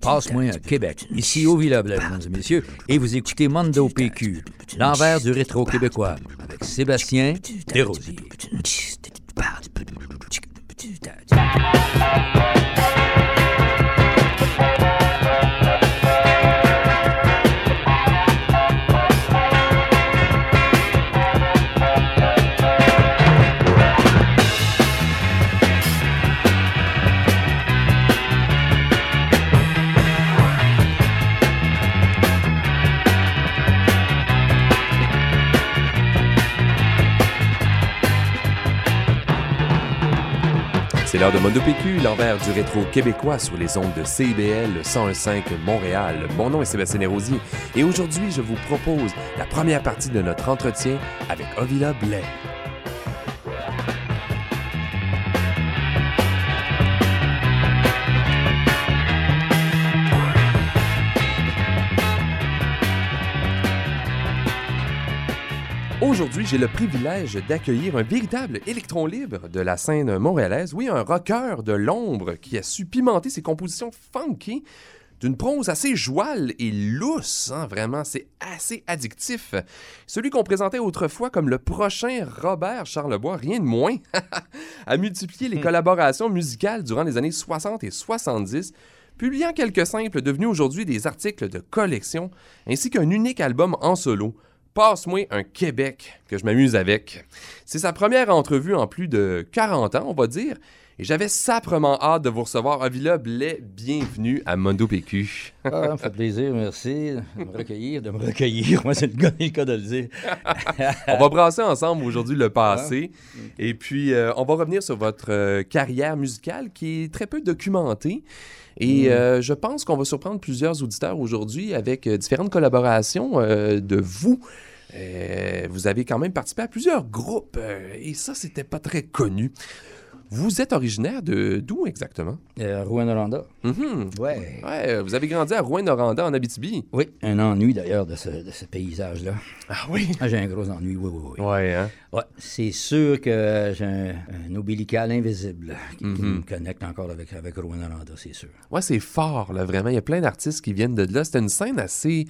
Passe-moi à Québec, ici au Villa mesdames et messieurs, et vous écoutez Mondo PQ, l'envers du rétro québécois, avec Sébastien Desrosiers. De Mondo PQ, l'envers du rétro québécois sur les ondes de CIBL 1015 Montréal. Mon nom est Sébastien Rosier et aujourd'hui, je vous propose la première partie de notre entretien avec Ovila Blais. Aujourd'hui, j'ai le privilège d'accueillir un véritable électron libre de la scène montréalaise. Oui, un rocker de l'ombre qui a su pimenter ses compositions funky d'une prose assez jouale et lousse, hein, vraiment, c'est assez addictif. Celui qu'on présentait autrefois comme le prochain Robert Charlebois, rien de moins, a multiplié les collaborations musicales durant les années 60 et 70, publiant quelques simples devenus aujourd'hui des articles de collection, ainsi qu'un unique album en solo. Passe-moi un Québec que je m'amuse avec. C'est sa première entrevue en plus de 40 ans, on va dire, et j'avais saprement hâte de vous recevoir. Avila Blais, bienvenue à Mondo PQ. Ah, ça me fait plaisir, merci de me recueillir, de me recueillir. Moi, c'est le, gars, le cas de le dire. on va brasser ensemble aujourd'hui le passé. Et puis, euh, on va revenir sur votre euh, carrière musicale qui est très peu documentée. Et euh, je pense qu'on va surprendre plusieurs auditeurs aujourd'hui avec différentes collaborations de vous. Euh, vous avez quand même participé à plusieurs groupes euh, et ça, c'était pas très connu. Vous êtes originaire de d'où exactement? Euh, Rouen-Noranda. Mhm. Ouais. Ouais, vous avez grandi à Rouen-Noranda, en Abitibi? Oui, un ennui d'ailleurs de ce, de ce paysage-là. Ah oui? Ah, j'ai un gros ennui, oui, oui, oui. Ouais, hein? Ouais, c'est sûr que j'ai un, un ombilical invisible qui, qui Mhm. me connecte encore avec, avec Rouen-Noranda, c'est sûr. Ouais, c'est fort, là, vraiment. Il y a plein d'artistes qui viennent de là. C'était une scène assez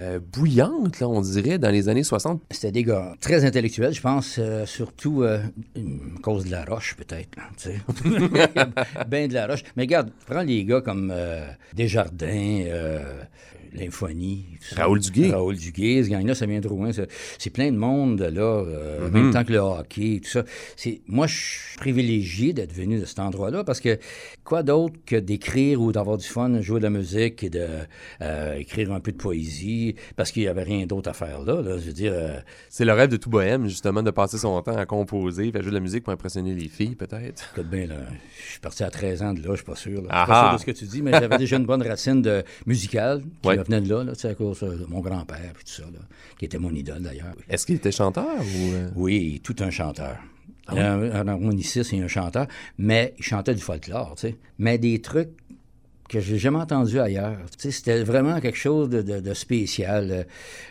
euh, bouillante, là, on dirait, dans les années 60. C'était des gars très intellectuels, je pense, euh, surtout euh, à cause de la roche, peut-être. ben de la roche. Mais regarde, prends les gars comme Desjardins, L'Infonie. Raoul Duguay. Raoul C'est ce gang-là, ça vient de ça. C'est plein de monde, là, euh, en Mhm. même temps que le hockey, tout ça. Moi, je suis privilégié d'être venu de cet endroit-là parce que quoi d'autre que d'écrire ou d'avoir du fun, jouer de la musique et de euh, écrire un peu de poésie parce qu'il n'y avait rien d'autre à faire là. là. Je veux dire, euh, C'est le rêve de tout bohème, justement, de passer son temps à composer, à jouer de la musique pour impressionner les filles, peut-être. Écoute bien, là, je suis parti à 13 ans de là, je suis pas sûr. Je suis Ah pas sûr ah. de ce que tu dis, mais j'avais déjà une bonne racine de musicale qui Ouais. Me venait de là, là à cause euh, de mon grand-père et tout ça, là, qui était mon idole d'ailleurs. Est-ce qu'il était chanteur ou... euh? Oui, tout un chanteur. Ah oui? un, un harmoniciste et un chanteur, mais il chantait du folklore, tu sais. Mais des trucs que j'ai jamais entendus ailleurs. Tu sais, c'était vraiment quelque chose de, de- de spécial. Euh,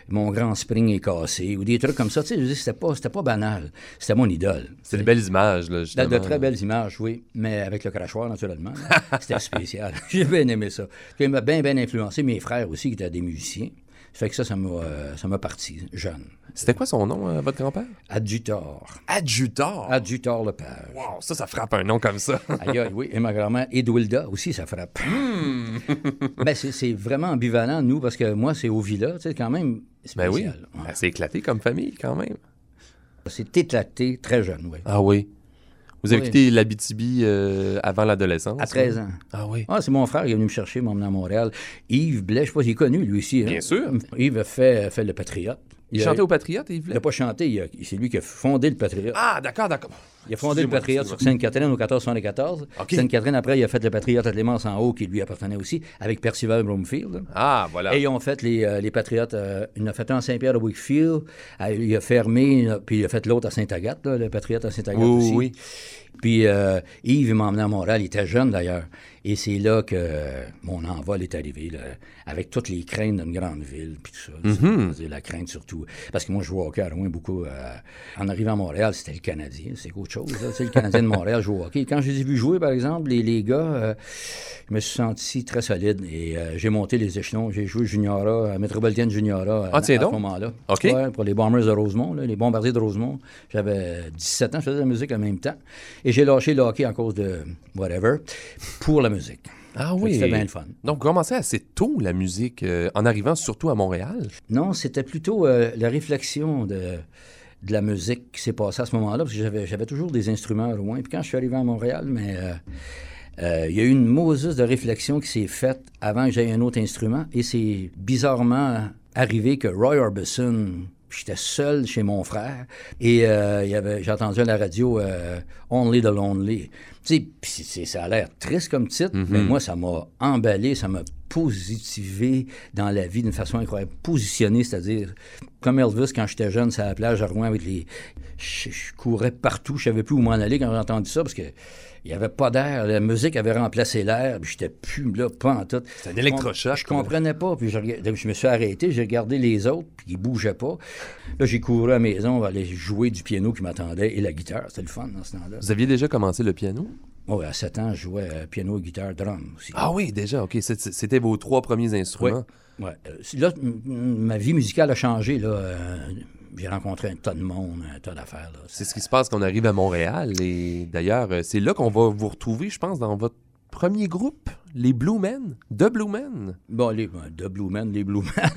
Mon grand spring est cassé ou des trucs comme ça. Tu sais, c'était pas, c'était pas banal. C'était mon idole. C'est de belles images, là, De, justement. de très belles images, oui, mais avec le crachoir, naturellement. C'était spécial. J'ai bien aimé ça. Il m'a bien, bien influencé. Mes frères aussi, qui étaient des musiciens. Ça fait que ça, ça m'a, euh, ça m'a parti, jeune. C'était quoi son nom, euh, votre grand-père? Adjutor. Adjutor? Adjutor Lepage. Wow, ça, ça frappe un nom comme ça. Aïe, aïe, oui. Et ma grand-mère, Edwilda, aussi, ça frappe. Hmm. ben, c'est, c'est vraiment ambivalent, nous, parce que moi, c'est au villa, tu sais, quand même ben spécial. oui, Ouais. Ben, c'est éclaté comme famille, quand même. C'est éclaté, très jeune, oui. Ah oui. Vous avez Oui. quitté l'Abitibi euh, avant l'adolescence? À 13 ans. Ah oui. Ah, c'est mon frère qui est venu me chercher, m'emmener à Montréal. Yves Blais, je sais pas s'il est connu, lui aussi. hein? Bien sûr. Yves a fait, a fait le Patriote. Il a- chantait au Patriote, il Il n'a pas chanté, il a- c'est lui qui a fondé le Patriote. Ah, d'accord, d'accord. il a fondé le Patriote sur. Sainte-Catherine au 1474. OK. Sainte-Catherine, après, il a fait le Patriote à Clémence en haut, qui lui appartenait aussi, avec Percival Broomfield. Ah, voilà. Et ils ont fait les, euh, les Patriotes. euh, il en a fait un à Saint-Pierre de Wakefield. euh, il a fermé, puis il a fait l'autre à Sainte-Agathe, le Patriote à Sainte-Agathe Oui, aussi. oui. Puis euh, Yves, il m'a emmené à Montréal. Il était jeune, d'ailleurs. Et c'est là que mon envol est arrivé, là, avec toutes les craintes d'une grande ville, puis tout ça. Mhm. C'est La crainte surtout. Parce que moi, je jouais au hockey à Rouen beaucoup. euh, en arrivant à Montréal, c'était le Canadien. C'est autre chose. sais, le Canadien de Montréal joue au hockey. Quand je les ai vus jouer, par exemple, les, les gars, euh, je me suis senti très solide. Et euh, j'ai monté les échelons. J'ai joué Juniora, à Metropolitan Juniora Ah, à, à ce moment-là. Ouais, pour les Bombers de Rosemont, là, les Bombardiers de Rosemont. J'avais 17 ans, je faisais de la musique en même temps. Et j'ai lâché le hockey en cause de whatever pour musique. Ah oui. C'était bien le fun. Donc, vous commencez assez tôt la musique, euh, en arrivant surtout à Montréal? Non, c'était plutôt euh, la réflexion de, de la musique qui s'est passée à ce moment-là, parce que j'avais, toujours des instruments loin. Puis quand je suis arrivé à Montréal, mais euh, il y a eu une Moses de réflexion qui s'est faite avant que j'aie un autre instrument, et c'est bizarrement arrivé que Roy Orbison, j'étais seul chez mon frère, et euh, il y avait, j'ai entendu à la radio euh, Only the Lonely. Tu sais, ça a l'air triste comme titre, mais moi, ça m'a emballé, ça m'a positivé dans la vie d'une façon incroyable. Positionné, c'est-à-dire, comme Elvis, quand j'étais jeune, sur la plage à Rouen avec les. Je, je courais partout, je savais plus où m'en aller quand j'ai entendu ça, parce que. Il n'y avait pas d'air, la musique avait remplacé l'air, puis j'étais plus là, pas en tout. C'est un électrochoc, Je comprenais pas, puis je, regardais- donc je me suis arrêté, j'ai regardé les autres, puis ils bougeaient pas. Là, j'ai couru à la maison, aller jouer du piano qui m'attendait et la guitare. C'était le fun dans ce temps-là. Vous aviez déjà commencé le piano? Ouais, à 7 ans, je jouais euh, piano, guitare, drum aussi. Ah oui, déjà, OK. C'était vos trois premiers instruments. Ouais. Euh, là, ma vie musicale a changé. Là. Euh, j'ai rencontré un tas de monde, un tas d'affaires. C'est ce qui se passe quand on arrive à Montréal. Et d'ailleurs, euh, c'est là qu'on va vous retrouver, je pense, dans votre premier groupe, les Blue Men, The Blue Men. Bon, les ben, The Blue Men, les Blue Men.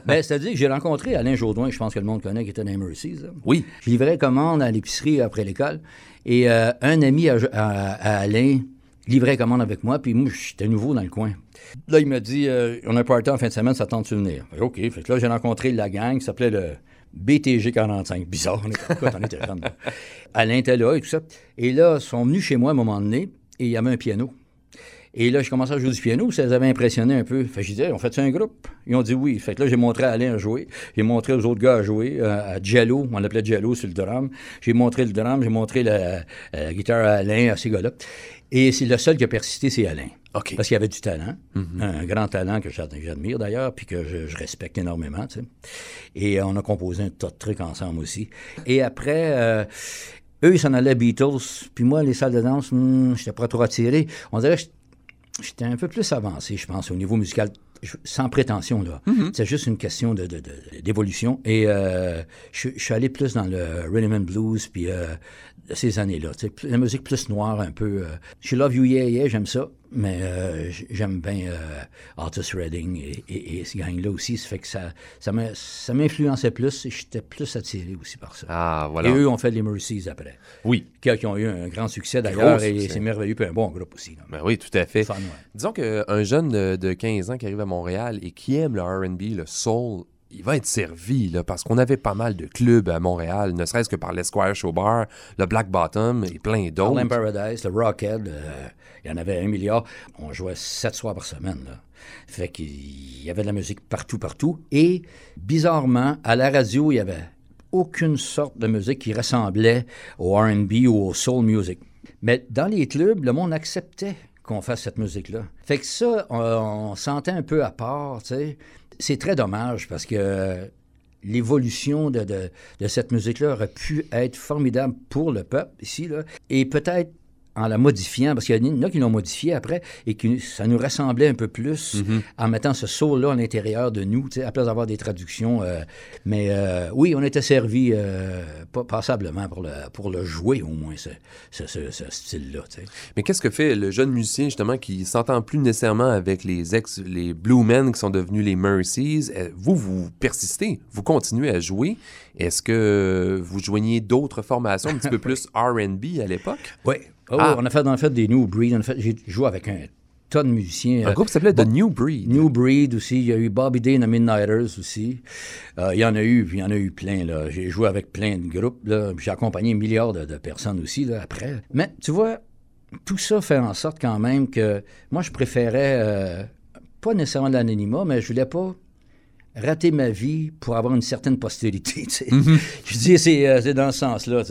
ben, C'est-à-dire que j'ai rencontré Alain Jourdouin, je pense que le monde connaît, qui était dans Mercies. là. Oui. Je livrais commande à l'épicerie après l'école. Et euh, un ami à, à- à Alain livrait commande avec moi, puis moi, j'étais nouveau dans le coin. Là, il m'a dit euh, On a un party en fin de semaine, ça tente de venir OK. Fait que là, j'ai rencontré la gang qui s'appelait le BTG 45. Bizarre, on là. Alain était là et tout ça. Et là, ils sont venus chez moi à un moment donné, et il y avait un piano. Et là, j'ai commencé à jouer du piano, ça les avait impressionné un peu. Fait que dit, Hey, on fait-tu un groupe? Ils ont dit oui. Fait que là, j'ai montré à Alain à jouer. J'ai montré aux autres gars à jouer, euh, à Jello, on l'appelait Jello sur le drum. J'ai montré le drum, j'ai montré la guitare à Alain, à ces gars-là. Et c'est le seul qui a persisté, c'est Alain. Parce qu'il avait du talent, un grand talent que j'ad- j'admire d'ailleurs, puis que je, je respecte énormément. tu sais. Et on a composé un tas de trucs ensemble aussi. Et après, euh, eux, ils s'en allaient Beatles, puis moi, les salles de danse, hmm, j'étais pas trop attiré. On dirait que j'étais un peu plus avancé, je pense, au niveau musical, sans prétention, là. C'est juste une question de- d'évolution. Et euh, je, je suis allé plus dans le rhythm and blues, puis euh, de ces années-là. La musique plus noire, un peu. euh. Je Love You Yeah Yeah, j'aime ça, mais euh, j'aime bien euh, Redding et, et, et ce gang-là aussi. Ça fait que ça, ça m'influençait plus et j'étais plus attiré aussi par ça. Ah, voilà. Et eux ont fait les Mercies après, Oui. qui, qui ont eu un grand succès d'ailleurs, et c'est merveilleux, puis un bon groupe aussi. Ben oui, tout à fait. Fun, ouais. Disons qu'un jeune de, de 15 ans qui arrive à Montréal et qui aime le RB, le soul, il va être servi, là, parce qu'on avait pas mal de clubs à Montréal, ne serait-ce que par l'Esquire Show Bar, le Black Bottom et plein d'autres. Harlem Paradise, le Rockhead, euh, il y en avait un milliard. On jouait sept soirs par semaine. Là. Fait qu'il y avait de la musique partout, partout. Et bizarrement, à la radio, il y avait aucune sorte de musique qui ressemblait au R&B ou au soul music. Mais dans les clubs, le monde acceptait qu'on fasse cette musique-là. Fait que ça, on, on sentait un peu à part, tu sais. C'est très dommage parce que l'évolution de, cette musique-là aurait pu être formidable pour le peuple ici, et peut-être en la modifiant, parce qu'il y en a qui l'ont modifié après, et que ça nous ressemblait un peu plus en mettant ce soul-là à l'intérieur de nous, à place d'avoir des traductions. euh, mais euh, oui, on était servi euh, pas- passablement pour le, pour le jouer, au moins, ce, ce- ce- ce style-là. Mais qu'est-ce que fait le jeune musicien, justement, qui s'entend plus nécessairement avec les ex, les Blue Men qui sont devenus les Mercies? Vous, vous persistez, vous continuez à jouer. Est-ce que vous joignez d'autres formations un petit peu plus R&B à l'époque? Oui. Oh, Ah. On a fait, on a fait des New Breed. J'ai joué avec un tas de musiciens. Un euh, groupe qui s'appelait The New Breed. New Breed aussi. Il y a eu Bobby Day and the Midnighters aussi. Euh, il y en a eu, il y en a eu plein. là. J'ai joué avec plein de groupes. là. J'ai accompagné un milliard de, de personnes aussi là, après. Mais tu vois, tout ça fait en sorte quand même que moi, je préférais, euh, pas nécessairement l'anonymat, mais je voulais pas rater ma vie pour avoir une certaine postérité. tu sais. Mhm. Je dis, c'est, euh, c'est dans ce sens-là.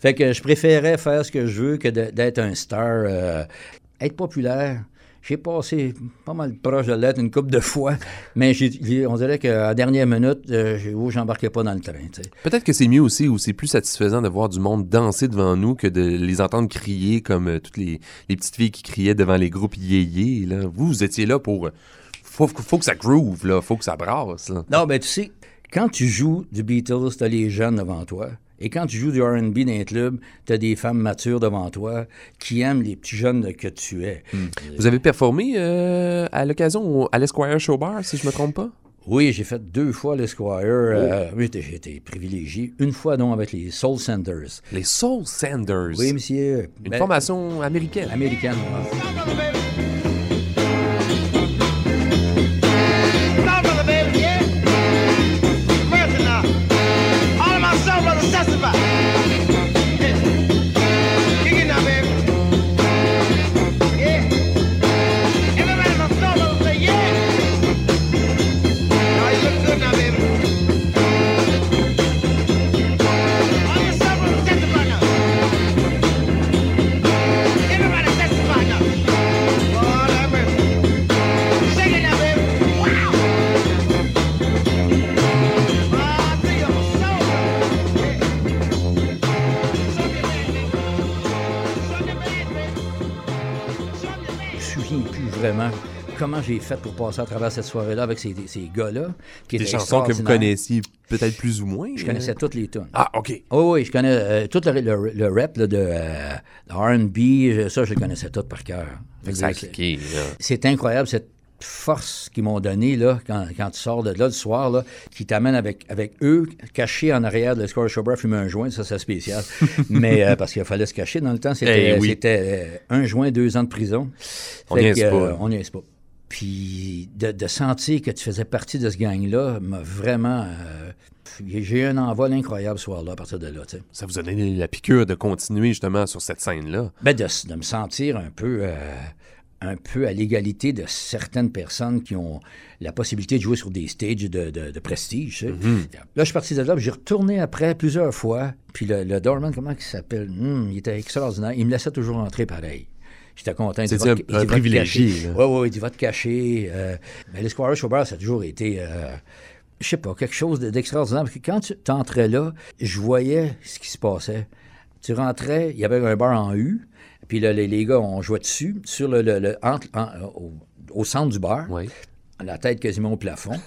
Fait que je préférais faire ce que je veux que d'être un star. euh, être populaire. J'ai passé pas mal proche de l'être une couple de fois, mais on dirait qu'à la dernière minute, euh, oh, j'embarquais pas dans le train. Peut-être que c'est mieux aussi, ou c'est plus satisfaisant de voir du monde danser devant nous que de les entendre crier comme euh, toutes les, les petites filles qui criaient devant les groupes yéyé. Là. Vous, vous étiez là pour... euh, faut, faut que ça groove, là. Faut que ça brasse, là. Non, ben tu sais, quand tu joues du Beatles, t'as les jeunes devant toi. Et quand tu joues du R&B dans un club, t'as des femmes matures devant toi qui aiment les petits jeunes que tu es. Vous avez performé euh, à l'occasion à l'Esquire Show Bar, si je me trompe pas? Oui, j'ai fait deux fois l'Esquire. Euh, oui, j'ai- j'ai été privilégié. Une fois, donc, avec les Soul Senders. Les Soul Sanders. Oui, monsieur. Une Ben, formation américaine. américaine. ouais. J'ai fait pour passer à travers cette soirée-là avec ces, ces gars-là. Qui Des chansons que vous connaissiez peut-être plus ou moins. Je connaissais toutes les tunes. Ah, OK. Oh oui, je connais euh, tout le, le- le rap là, de euh, de R&B, ça, je le connaissais tout par cœur. C'est- incroyable, cette force qu'ils m'ont donnée là, quand, quand tu sors de là le soir, là, qui t'amène avec, avec eux, cachés en arrière de l'Escore Showbar, fumer un joint, ça c'est spécial. Mais euh, parce qu'il fallait se cacher dans le temps, c'était Eh oui. euh, un joint, deux ans de prison. On Fait que, pas. euh, on pas. Puis de, de sentir que tu faisais partie de ce gang-là m'a vraiment... euh, j'ai eu un envol incroyable ce soir-là à partir de là. Ça vous a donné la piqûre de continuer justement sur cette scène-là? Ben, de, de me sentir un peu, euh, un peu à l'égalité de certaines personnes qui ont la possibilité de jouer sur des stages de, prestige. sais. Là, je suis parti de là, puis j'ai retourné après plusieurs fois. Puis le, le doorman, comment il s'appelle? Hum, il était extraordinaire. Il me laissait toujours entrer pareil. J'étais content. C'est un- un privilégié. Oui, oui, il va te cacher. Euh, mais l'Esquire Showbar, ça a toujours été, euh, je sais pas, quelque chose de- d'extraordinaire. Parce que quand tu entrais là, je voyais ce qui se passait. Tu rentrais, il y avait un bar en U, puis là, les, les gars, on jouait dessus, sur le, le- le- entre- en- au, au centre du bar, Oui. la tête quasiment au plafond.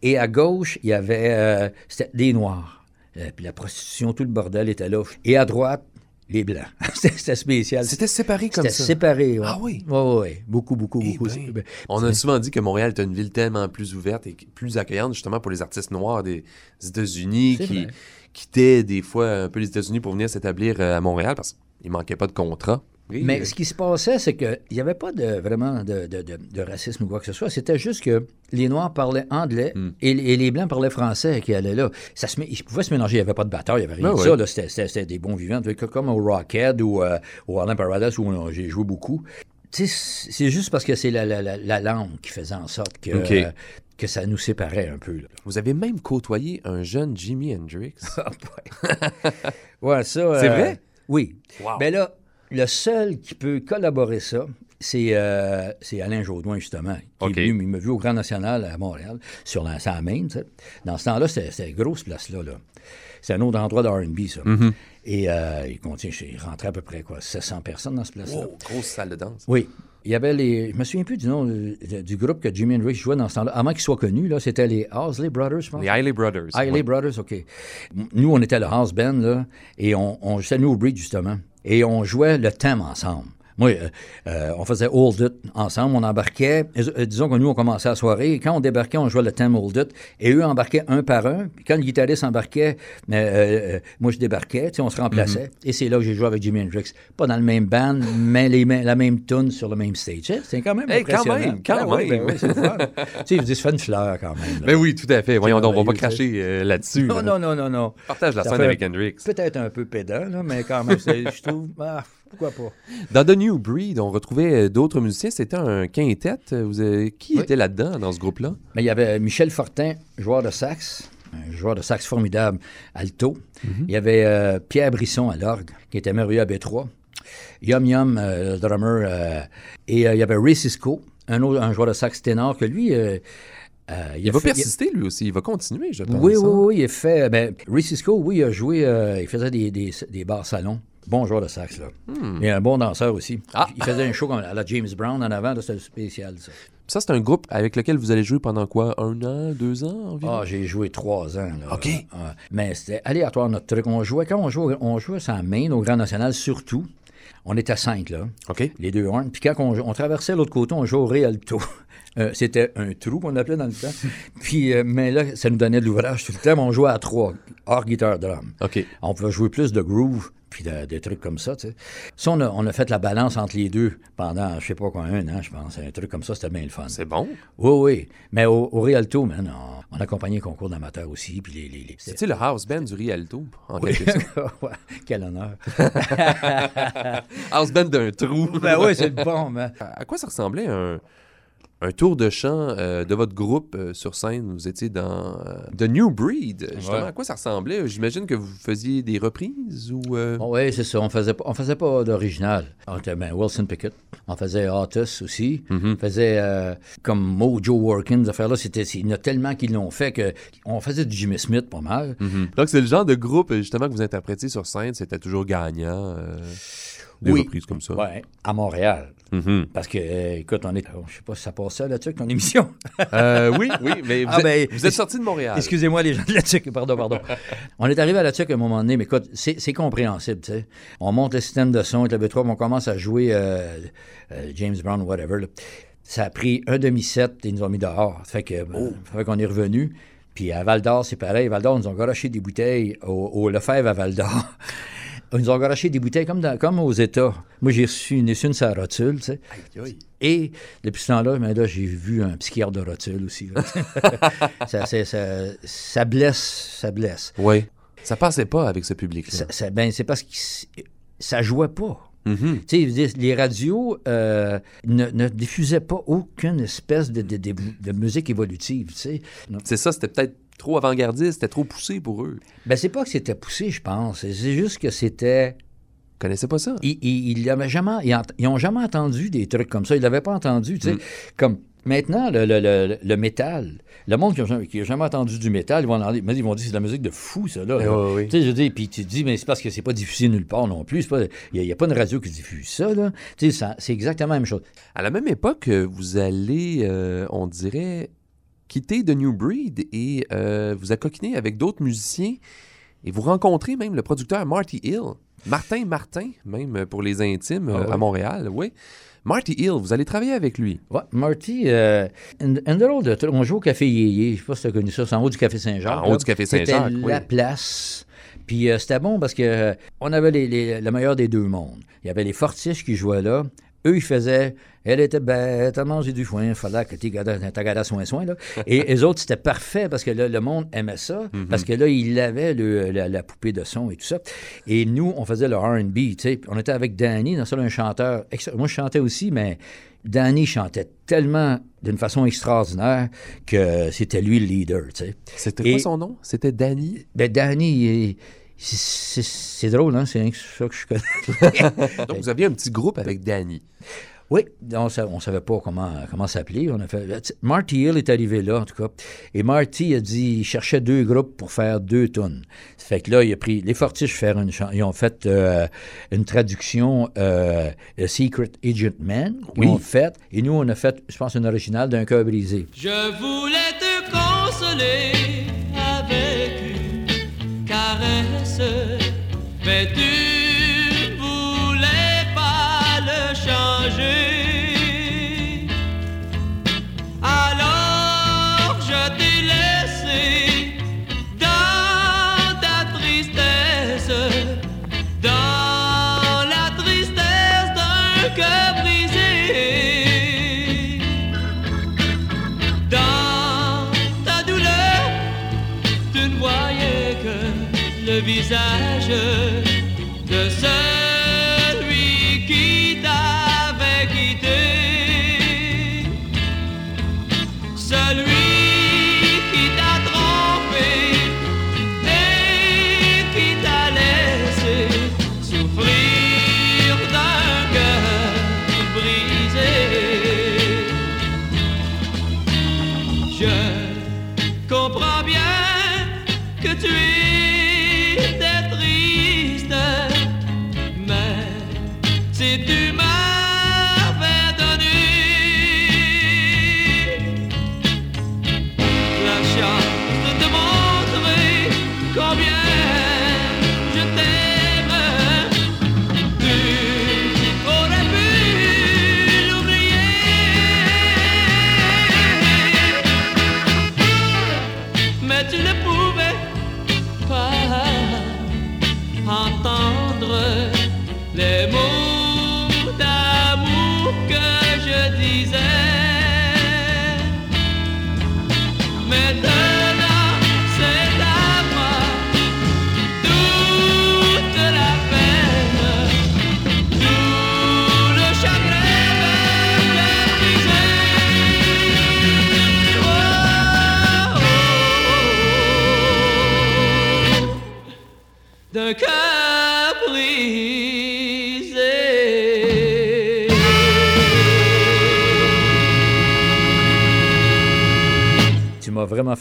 Et à gauche, il y avait euh, des noirs. Euh, puis la prostitution, tout le bordel était là. Et à droite, les blancs. c'était c'était spécial. C'était séparé comme C'était ça. séparé. ouais. Ah oui? Oui, oui, oui. Beaucoup, beaucoup, Eh beaucoup. ben, on a souvent dit que Montréal est une ville tellement plus ouverte et plus accueillante justement pour les artistes noirs des États-Unis qui vrai. quittaient des fois un peu les États-Unis pour venir s'établir euh, à Montréal parce qu'il manquait pas de contrat. Oui, Mais euh, ce qui se passait, c'est qu'il n'y avait pas de, vraiment de, de- de- de racisme ou quoi que ce soit. C'était juste que les Noirs parlaient anglais Hmm. et, et les Blancs parlaient français qui allaient là. Ça se, ils pouvaient se mélanger. Il n'y avait pas de bataille, il n'y avait rien Ah de ça. C'était, des bons vivants. Comme au Rockhead ou euh, au Harlem Paradise où on- j'ai joué beaucoup. C'est juste parce que c'est la, la- la- la langue qui faisait en sorte que, euh, que ça nous séparait un peu. là. Vous avez même côtoyé un jeune Jimi Hendrix. Ah, ouais. ouais, ça. C'est euh, vrai? Oui. Wow. Ben là, le seul qui peut collaborer ça, c'est euh, c'est Alain Jaudoin, justement, qui OK. est venu, il m'a vu au Grand National à Montréal, sur la, sur la. Dans ce temps-là, c'était une grosse place-là, là. C'est un autre endroit de R&B, ça. Mm-hmm. Et euh, il continue, il rentrait à peu près, quoi, 700 personnes dans ce place-là. Oh, grosse salle de danse. Oui. Il y avait les. Je me souviens plus du nom du groupe que Jimi Hendrix jouait dans ce temps-là. Avant qu'ils soient connus, là, c'était les Hosley Brothers, je pense. Les Hailey Brothers. Hailey Ouais. Brothers, OK. Nous, on était le house band, là, et on, on c'était New Breed, justement. Et on jouait le thème ensemble. Moi, euh, euh, on faisait Hold It ensemble, on embarquait. euh, disons que nous, on commençait la soirée, et quand on débarquait, on jouait le thème Hold It, et eux embarquaient un par un. Puis quand le guitariste embarquait, euh, euh, moi, je débarquais, tu sais, on se remplaçait. Et c'est là que j'ai joué avec Jimi Hendrix. Pas dans le même band, mais les, la même tune sur le même stage. Sais, C'est quand même Hey, quand impressionnant. même, quand Ben même. ben oui, c'est le fun. tu sais, je dis, une fleur quand même. là. Ben oui, tout à fait. Voyons donc, on va pas cracher là-dessus. Non, là. non, non, non, non. Partage la Ça scène avec Hendrix. Peut-être un peu pédant, là, mais quand même, c'est- je trouve. ah, pourquoi pas? Dans The New Breed, on retrouvait euh, d'autres musiciens. C'était un quintet. Vous avez- Qui Oui. était là-dedans, dans ce groupe-là? Mais il y avait Michel Fortin, joueur de sax, un joueur de sax formidable, alto. Il y avait euh, Pierre Brisson à l'orgue, qui était merveilleux à B3. Yum Yum, euh, le drummer. euh, et euh, il y avait Ray Cisco, un, autre, un joueur de sax ténor, que lui... euh, euh, Il a va fait- persister, lui aussi. Il va continuer, je pense. Oui, hein? oui, oui, il a fait. Ben, Ray Cisco, oui, il a joué, euh, il faisait des, des, des bars salons. Bon joueur de sax, là. Et un bon danseur aussi. Ah. Il faisait un show comme à la James Brown en avant, c'était spécial, ça. Ça, c'est un groupe avec lequel vous allez jouer pendant quoi? Un an, deux ans environ? Ah, j'ai joué trois ans. Là. OK. Ah, mais c'était aléatoire, notre truc. On jouait, quand on jouait, on jouait sans main, au Grand National, surtout. On était cinq, là. OK. Les deux horns. Puis quand on, on traversait l'autre côté, on jouait au Rialto. Euh, c'était un trou qu'on appelait dans le temps. Puis, euh, mais là, ça nous donnait de l'ouvrage tout le temps. mais on jouait à trois, hors guitare drum. OK. On pouvait jouer plus de groove, puis de- des trucs comme ça, tu sais. Ça, on a, on a fait la balance entre les deux pendant, je sais pas quoi, un an, je pense. Un truc comme ça, c'était bien le fun. C'est bon? Oui, oui. Mais au, au Rialto, man, on, on accompagnait les concours d'amateurs aussi, puis les... les, les- C'est-tu le house band du Rialto, en Oui. Quel honneur. House band d'un trou. ben oui, c'est bon, man. À à quoi ça ressemblait un, un tour de chant euh, de votre groupe euh, sur scène? Vous étiez dans euh, The New Breed. Justement, Ouais. à quoi ça ressemblait? J'imagine que vous faisiez des reprises ou... euh, oui, c'est ça. On faisait pas, on faisait pas d'original. On était, ben, Wilson Pickett. On faisait Otis aussi. On faisait comme Mojo Workins, affaire-là. C'était, il y en a tellement qui l'ont fait que on faisait du Jimmy Smith pas mal. Donc, c'est le genre de groupe, justement, que vous interprétiez sur scène. C'était toujours gagnant. Des Oui. reprises comme ça. Ouais, à Montréal. Mhm. Parce que, euh, écoute, on est. oh, je sais pas si ça passe ça là-dessus avec ton émission. Euh, oui, oui, mais vous, Ah, êtes, ben, vous êtes sorti de Montréal. Excusez-moi, les gens de la TUC, pardon, pardon. on est arrivé à la TUC à un moment donné, mais écoute, c'est compréhensible, tu sais. On monte le système de son avec le B3, puis on commence à jouer euh, euh, James Brown, whatever. là. Ça a pris un demi-set, et ils nous ont mis dehors. Ça fait que, euh, ça fait qu'on est revenu. Puis à Val d'Or, c'est pareil. Val d'Or, ils nous ont garoché des bouteilles au, au Lefebvre à Val d'Or. Ils nous ont garoché des bouteilles comme, dans- comme aux États. Moi, j'ai reçu une, une sur la rotule, tu sais. Et depuis ce temps-là, ben là, j'ai vu un psychiatre de rotule aussi. ça, c'est- ça, ça blesse, ça blesse. Oui. Ça passait pas avec ce public-là. Ça- ben, c'est parce que ça jouait pas. Tu sais, je veux dire, les radios euh, ne, ne diffusaient pas aucune espèce de, de- de- de musique évolutive, tu sais. Non. C'est ça, c'était peut-être trop avant-gardiste, c'était trop poussé pour eux. Ben, c'est pas que c'était poussé, je pense. C'est juste que c'était... Ils connaissaient pas ça. Ils, ils, jamais, ils, ils ont jamais entendu des trucs comme ça. Ils l'avaient pas entendu, tu sais. Comme maintenant, le, le, le, le métal, le monde qui n'a jamais, qui a jamais entendu du métal, ils vont, en- mais ils vont dire c'est de la musique de fou, ça, là. Eh oui, oui. Tu sais, je dire, puis tu te dis, mais c'est parce que c'est pas diffusé nulle part non plus. Il n'y a, pas une radio qui diffuse ça, là. Tu sais, ça- c'est exactement la même chose. À la même époque, vous allez, euh, on dirait, quitter The New Breed et euh, vous accoquiner avec d'autres musiciens et vous rencontrez même le producteur Marty Hill. Martin Martin, même euh, pour les intimes euh, Ah ouais? à Montréal, oui. Marty Hill, vous allez travailler avec lui. Ouais, Marty, euh, de truc. On joue au Café Yéyé. Je sais pas si tu as connu ça. C'est en haut du Café Saint-Jacques. En haut du Café Saint-Jacques, C'était oui. la place. Puis euh, c'était bon parce que euh, on avait les- les- le meilleur des deux mondes. Il y avait les Fortiches qui jouaient là. Eux, ils faisaient Elle était bête, elle mangeait du foin, il fallait que tu gardais soin soin. Là. Et les autres, c'était parfait parce que là, le monde aimait ça, Mhm. parce que là, il avait le- la, la poupée de son et tout ça. Et nous, on faisait le RB, tu sais. On était avec Danny, dans ça, un chanteur. Moi, je chantais aussi, mais Danny chantait tellement d'une façon extraordinaire que c'était lui le leader, tu sais. C'était quoi son nom? C'était Danny? Ben, Danny, il- c'est- drôle, hein? C'est rien que ça que je connais. Donc, vous aviez un petit groupe avec Danny. Oui, on ne savait pas comment, comment s'appeler. On a fait. Marty Hill est arrivé là, en tout cas. Et Marty a dit il cherchait deux groupes pour faire deux tonnes. Ça fait que là, il a pris les Fortiches faire une Ils ont fait euh, une traduction euh, A Secret Agent Man. Ils Oui. ont fait. Et nous, on a fait, je pense, une originale d'un cœur brisé. Je voulais te consoler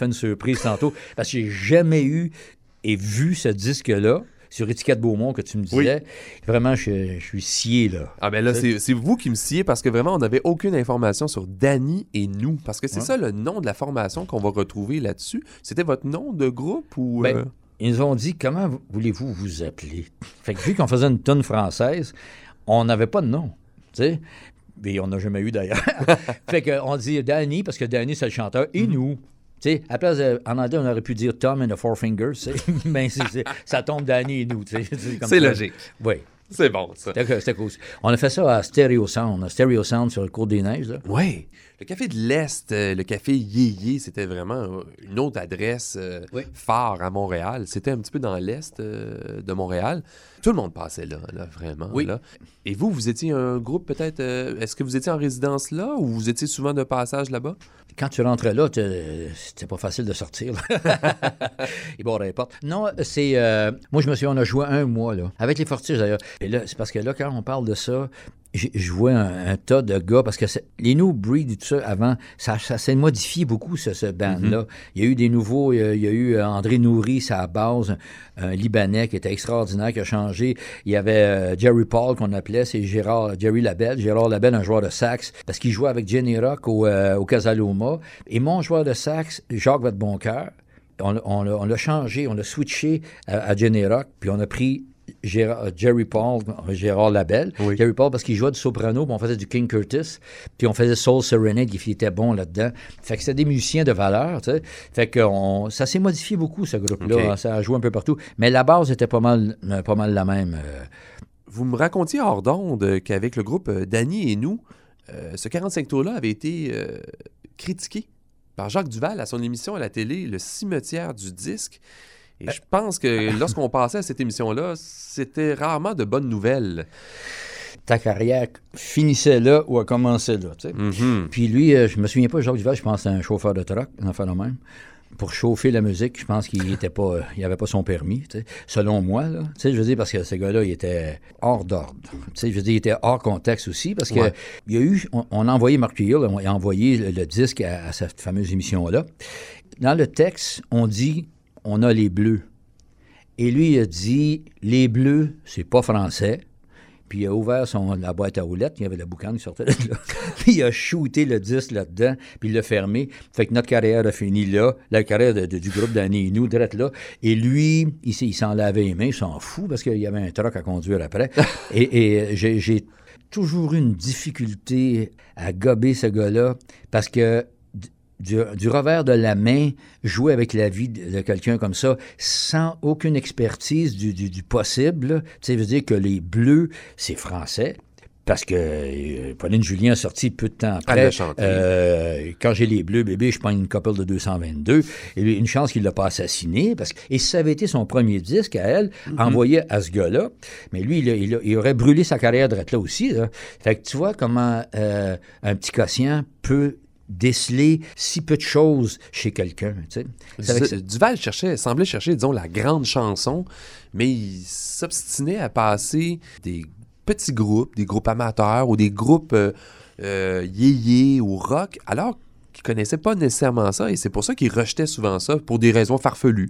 fait une surprise tantôt parce que j'ai jamais eu et vu ce disque-là sur Étiquette Beaumont que tu me disais. Vraiment, je, je suis scié, là. Ah ben là, c'est vous qui me sciez parce que vraiment, on n'avait aucune information sur Danny et nous. Parce que c'est Ouais. ça le nom de la formation qu'on va retrouver là-dessus. C'était votre nom de groupe ou... Ben, euh, Ils nous ont dit comment voulez-vous vous appeler? Fait que vu qu'on faisait une tonne française, on n'avait pas de nom. Tu sais? Et on n'a jamais eu d'ailleurs. fait qu'on dit Danny parce que Danny c'est le chanteur et nous. Tu sais, à la place de- en anglais, on aurait pu dire Tom and the Four Fingers, mais ça tombe Danny et nous. tu sais. comme C'est logique. Oui, C'est bon, ça. c'était cool. On a fait ça à Stereo Sound, à Stereo Sound sur le cours des neiges. Là. Oui. Le café de l'Est, euh, le café Yéyé, c'était vraiment euh, une autre adresse euh, Oui. phare à Montréal. C'était un petit peu dans l'Est euh, de Montréal. Tout le monde passait là, là vraiment. Oui. là. Et vous, vous étiez un groupe peut-être... euh, Est-ce que vous étiez en résidence là ou vous étiez souvent de passage là-bas? Quand tu rentrais là, c'était pas facile de sortir. barrait les portes. Non, c'est. euh, moi, je me souviens, on a joué un mois, là. Avec les Fortiges, d'ailleurs. Et là, c'est parce que là, quand on parle de ça, je vois un, un tas de gars, parce que les New Breed et tout ça, avant, ça, ça s'est modifié beaucoup, ce, ce band-là. Il y a eu des nouveaux, il y a, il y a eu euh, André Nourri, sa base, un, Libanais qui était extraordinaire, qui a changé. Il y avait euh, Jerry Paul, qu'on appelait, c'est Gérard, Jerry Labelle. Gérard Labelle, un joueur de sax, parce qu'il jouait avec Jenny Rock au, euh, au Casaloma. Et mon joueur de sax, Jacques Vadeboncoeur, on, on l'a changé, on l'a switché à, à Jenny Rock, puis on a pris Gérard- euh, Jerry Paul, euh, Gérard Labelle. Oui. Jerry Paul parce qu'il jouait du soprano, puis on faisait du King Curtis, puis on faisait Soul Serenade, qui était bon là-dedans. Fait que c'était des musiciens de valeur, tu sais. Fait que on- ça s'est modifié beaucoup, ce groupe-là. Ok. Ça a joué un peu partout. Mais la base était pas mal, euh, pas mal la même. Vous me racontiez hors d'onde qu'avec le groupe Danny et nous, euh, ce 45 tours-là avait été euh, critiqué par Jacques Duval à son émission à la télé, Le cimetière du disque. Et je pense que lorsqu'on passait à cette émission-là, c'était rarement de bonnes nouvelles. Ta carrière finissait là ou a commencé là, tu sais. Mhm. Puis lui, euh, je me souviens pas, Jacques Duval, je pense que c'était un chauffeur de truck, un enfant de même. Pour chauffer la musique, je pense qu'il était pas, euh, il avait pas son permis, tu sais, selon moi, là. Tu sais, je veux dire, parce que ce gars-là, il était hors d'ordre. Tu sais, je veux dire, il était hors contexte aussi, parce que Ouais. il y a eu, on, on a envoyé Mark Hill, on a envoyé le, le disque à, à cette fameuse émission-là. Dans le texte, on dit, on a les bleus. Et lui, il a dit, les bleus, c'est pas français. Puis il a ouvert son, la boîte à roulettes, il y avait la boucane qui sortait de là. puis il a shooté le disque là-dedans, puis il l'a fermé. Fait que notre carrière a fini là, la carrière de- de- du groupe d'Annie et nous, direct là. Et lui, il, il s'en lavait les mains, il s'en fout, parce qu'il y avait un truck à conduire après. et et j'ai, j'ai toujours eu une difficulté à gober ce gars-là, parce que du, du revers de la main, jouer avec la vie de, quelqu'un comme ça, sans aucune expertise du, du- du possible. sais, veut dire que les Bleus, c'est français. Parce que euh, Pauline Julien a sorti peu de temps après. euh, quand j'ai les Bleus, bébé, je prends une couple de 222. Et une chance qu'il ne l'a pas assassiné. Parce que, et ça avait été son premier disque à elle, envoyé à ce gars-là, mais lui, il, a- il a- il aurait brûlé sa carrière de là aussi. là. Fait que tu vois comment euh, un petit quotient peut déceler si peu de choses chez quelqu'un. Duval cherchait, semblait chercher, disons, la grande chanson, mais il s'obstinait à passer des petits groupes, des groupes amateurs ou des groupes euh, euh, yéyé ou rock, alors qu'il connaissait pas nécessairement ça, et c'est pour ça qu'il rejetait souvent ça, pour des raisons farfelues.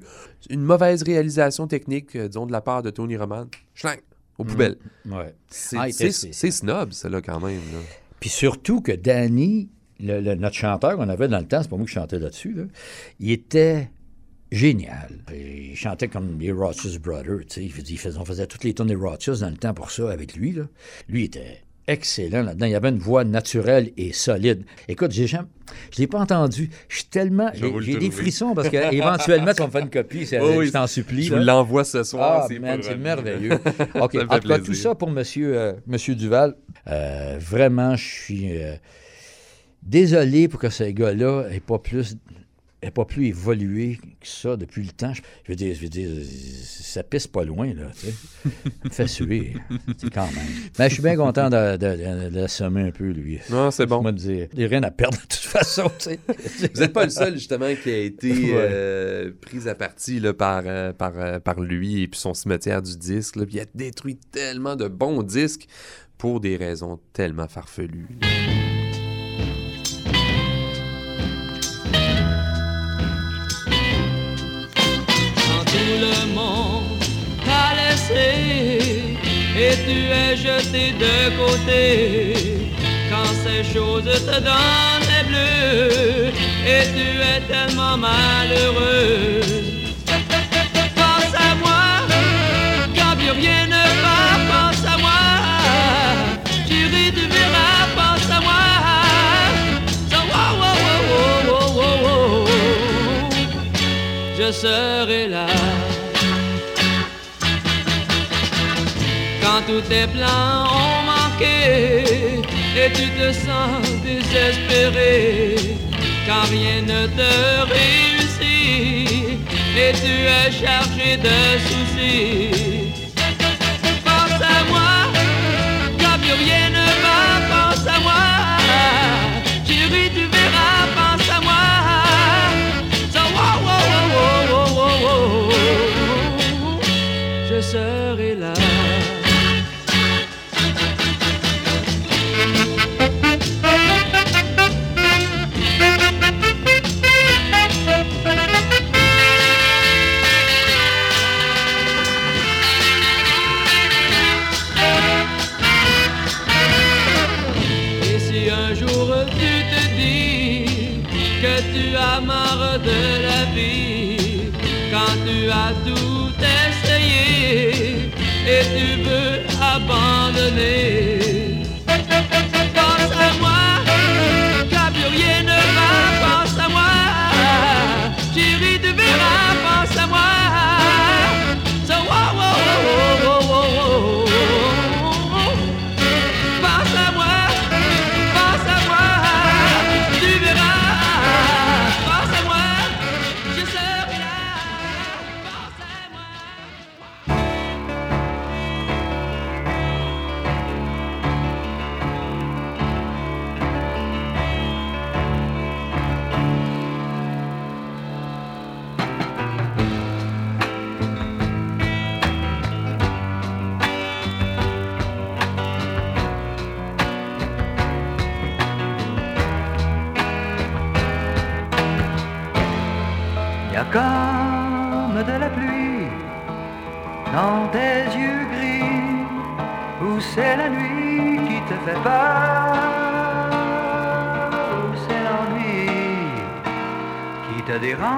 Une mauvaise réalisation technique, euh, disons, de la part de Tony Roman. Schlang! aux poubelles. Ouais. C'est Ah, c'est- snob, ça, là, quand même. là. Puis surtout que Danny, le- le- notre chanteur qu'on avait dans le temps, c'est pas moi qui chantais là-dessus, là, il était génial. Il chantait comme les Rochus Brothers, tu sais. On faisait toutes les tournées Rochus dans le temps pour ça avec lui. Là. Lui était excellent là-dedans. Il avait une voix naturelle et solide. Écoute, j'ai jamais... Je l'ai pas entendu. Je suis tellement... J'ai des frissons parce qu'éventuellement, tu vas me faire une copie. Oh oui, je t'en supplie. Je là. vous l'envoie ce soir. Ah, c'est merveilleux. OK. En tout cas, plaisir. tout ça pour Monsieur, euh, monsieur Duval. Euh, vraiment, je suis euh, désolé pour que ce gars-là n'ait pas plus ait pas plus évolué que ça depuis le temps. Je, veux dire, je veux dire, ça pisse pas loin, là, tu sais. Me fait suer, c'est quand même. Mais je suis bien content de, de, de- de l'assommer un peu, lui. Non, c'est bon. Moi, dire, il n'y a rien à perdre de toute façon, tu sais. Vous n'êtes pas le seul, justement, qui a été Ouais. euh, pris à partie là, par, euh, par, euh, par lui et puis son cimetière du disque. là. Puis il a détruit tellement de bons disques pour des raisons tellement farfelues. Tout le monde t'a laissé et tu es jeté de côté. Quand ces choses te donnent des bleus et tu es tellement malheureux. Pense à moi, quand plus rien ne va, pense à. Là. Quand tous tes plans ont manqué et tu te sens désespéré, quand rien ne te réussit et tu es chargé de soucis. Pense à moi, quand plus rien ne comme de la pluie dans tes yeux gris, ou c'est la nuit qui te fait peur, ou c'est l'ennui qui te dérange.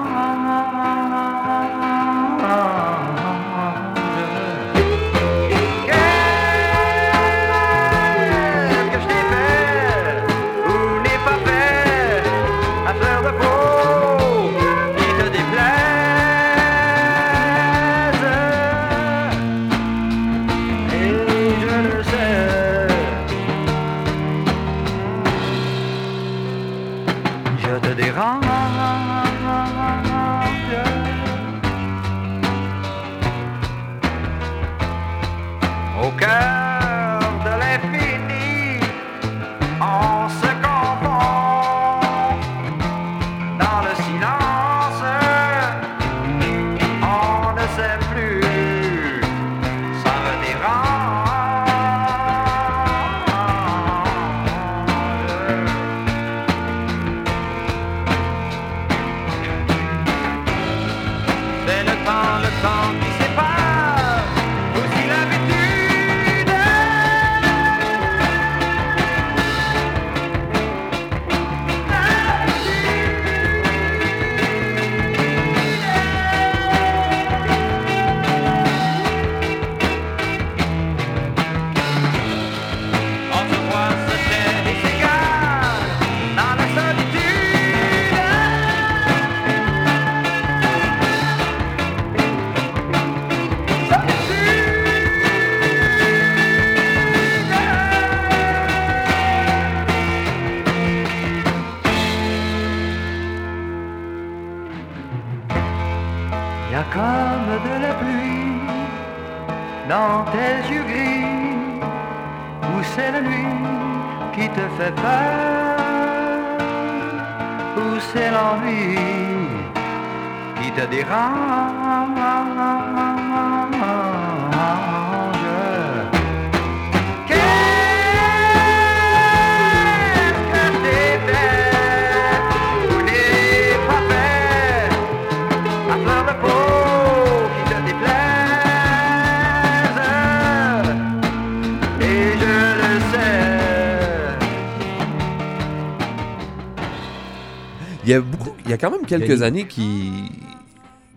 Y a, beaucoup- il y a quand même quelques Denis. années qui,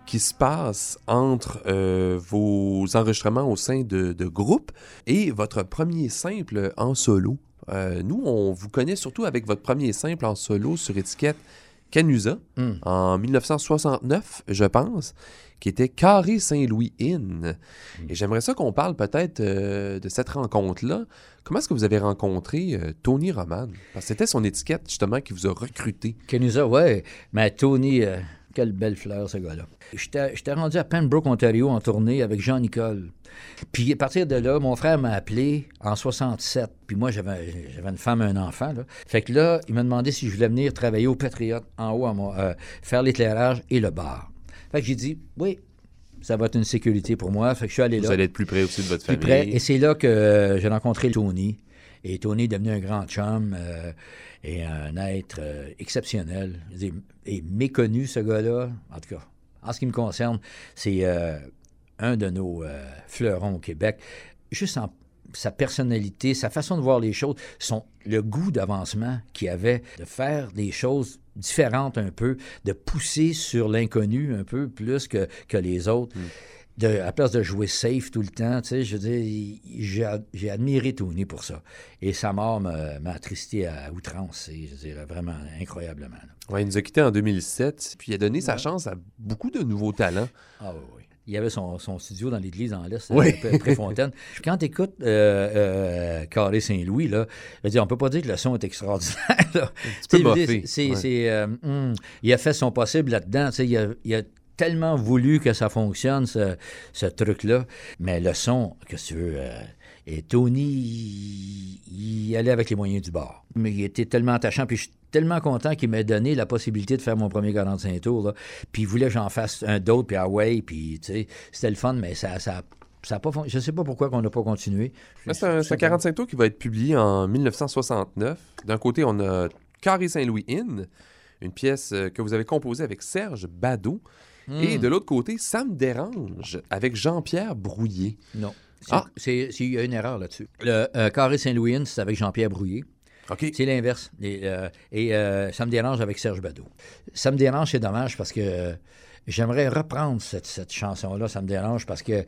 qui se passent entre euh, vos enregistrements au sein de, de groupes et votre premier simple en solo. Euh, nous, on vous connaît surtout avec votre premier simple en solo sur étiquette Canusa Hmm. en 1969, je pense, qui était Carré Saint-Louis Inn. Et j'aimerais ça qu'on parle peut-être euh, de cette rencontre-là. Comment est-ce que vous avez rencontré euh, Tony Roman? Parce que c'était son étiquette, justement, qui vous a recruté. Kenusa, ouais. Mais Tony, euh, quelle belle fleur, ce gars-là. J'étais rendu à Pembroke, Ontario, en tournée avec Jean-Nicole. Puis à partir de là, mon frère m'a appelé en 67. Puis moi, j'avais une femme et un enfant. Là. Fait que là, il m'a demandé si je voulais venir travailler au Patriote, en haut, à mon- faire l'éclairage et le bar. Fait que j'ai dit, oui, ça va être une sécurité pour moi. Fait que je suis allé Vous là. allez être plus près aussi de votre Plus famille. près. Et c'est là que euh, j'ai rencontré Tony. Et Tony est devenu un grand chum euh, et un être euh, exceptionnel. Dire, Et méconnu, ce gars-là. En tout cas, en ce qui me concerne, c'est un de nos fleurons au Québec. Juste en sa personnalité, sa façon de voir les choses, son, le goût d'avancement qu'il avait, de faire des choses différentes un peu, de pousser sur l'inconnu un peu plus que, que les autres. De, à la place de jouer safe tout le temps, tu sais, je veux dire, j'ai ad- j'ai admiré Tony pour ça. Et sa mort m'a attristé à outrance, c'est, je dire, vraiment incroyablement. Ouais, il nous a quittés en 2007, puis il a donné sa chance à beaucoup de nouveaux talents. Ah oui. Il y avait son, son studio dans l'église en l'Est, Oui. euh, près Fontaine. Quand tu écoutes Carré Saint-Louis, là, dire, on peut pas dire que le son est extraordinaire. là. petit peu c'est- ouais. euh, hum, il a fait son possible là-dedans. Il a, il a tellement voulu que ça fonctionne, ce, ce truc-là. Mais le son, que tu veux... et Tony, il, il allait avec les moyens du bord. Mais il était tellement attachant, puis je suis tellement content qu'il m'ait donné la possibilité de faire mon premier 45 tours. là. Puis il voulait que j'en fasse un d'autre, puis ah ouais, puis tu sais, c'était le fun, mais ça, ça, ça a pas fon- Je sais pas pourquoi qu'on n'a pas continué. C'est un, c'est un 45 tours qui va être publié en 1969. D'un côté, on a Carré Saint-Louis Inn, une pièce euh, que vous avez composée avec Serge Badeau. Hmm. Et de l'autre côté, Ça me dérange avec Jean-Pierre Brouillé. Non. Ah. c'est- Il y a une erreur là-dessus. Le euh, Carré Saint-Louis, c'est avec Jean-Pierre Brouillé. OK. C'est l'inverse. Euh, et euh, ça me dérange avec Serge Badeau. Ça me dérange, c'est dommage parce que euh, j'aimerais reprendre cette, cette chanson-là. Ça me dérange parce que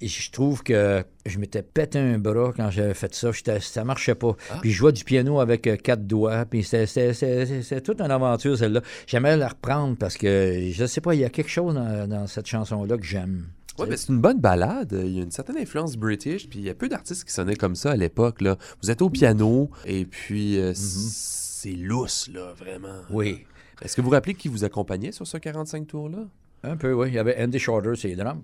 je trouve que je m'étais pété un bras quand j'avais fait ça. Ça marchait pas. Puis je jouais du piano avec quatre doigts. Puis c'était toute une aventure, celle-là. J'aimerais la reprendre parce que, je sais pas, il y a quelque chose dans, dans cette chanson-là que j'aime. Ouais, ben, c'est une bonne balade. Il y a une certaine influence british, puis il y a peu d'artistes qui sonnaient comme ça à l'époque. là. Vous êtes au piano, et puis euh, c'est lousse, là, vraiment. Mm-hmm. Oui. Est-ce que vous vous rappelez qui vous accompagnait sur ce 45 tours-là? Un peu, oui. Il y avait Andy Shorter, c'est les drums.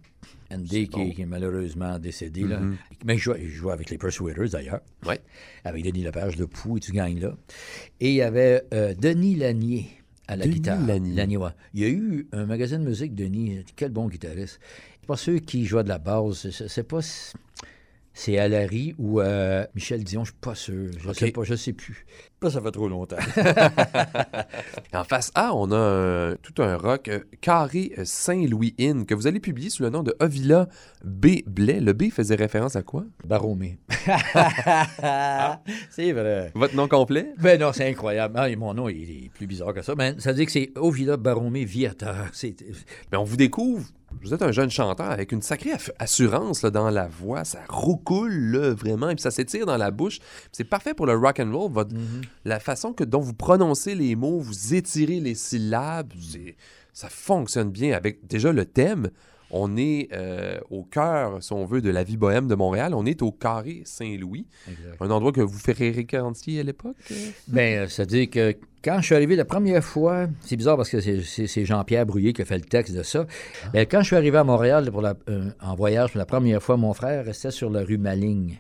Andy qui, bon. qui est malheureusement décédé. là. Mhm. Mais je jouais avec les Persuaders, d'ailleurs. Ouais. Avec Denis Lepage, Le Pou et tu gagnes là. Et il y avait euh, Denis Lanier à la Denis guitare. Lanier. ouais. Il y a eu un magazine de musique, Denis. Quel bon guitariste. C'est pas ceux qui jouaient de la base. C'est- pas... C'est Alary ou euh, Michel Dion, je suis pas sûr. Je Ok. sais pas, je sais plus. Ça fait trop longtemps. En face A, on a un- tout un rock euh, carré Saint-Louis Inn que vous allez publier sous le nom de Avila B. Blais. Le B faisait référence à quoi? Baromé. c'est vrai. Votre nom complet? Ben non, c'est incroyable. Ah, et mon nom il est plus bizarre que ça. Mais ça veut dire que c'est Ovila Baromé Viateur. C'est... Mais on vous découvre, vous êtes un jeune chanteur avec une sacrée assurance là, dans la voix. Ça roucoule là, vraiment, et puis ça s'étire dans la bouche. C'est parfait pour le rock and roll. Votre, La façon que, dont vous prononcez les mots, vous étirez les syllabes, ça fonctionne bien avec déjà le thème. On est euh, au cœur, si on veut, de la vie bohème de Montréal. On est au Carré Saint-Louis, un endroit que vous fréquentiez à l'époque. euh? Ben, c'est-à-dire que quand je suis arrivé la première fois, c'est bizarre parce que c'est, Jean-Pierre Brouillé qui a fait le texte de ça. Ben, quand je suis arrivé à Montréal pour la- euh, en voyage pour la première fois, mon frère restait sur la rue Maligne.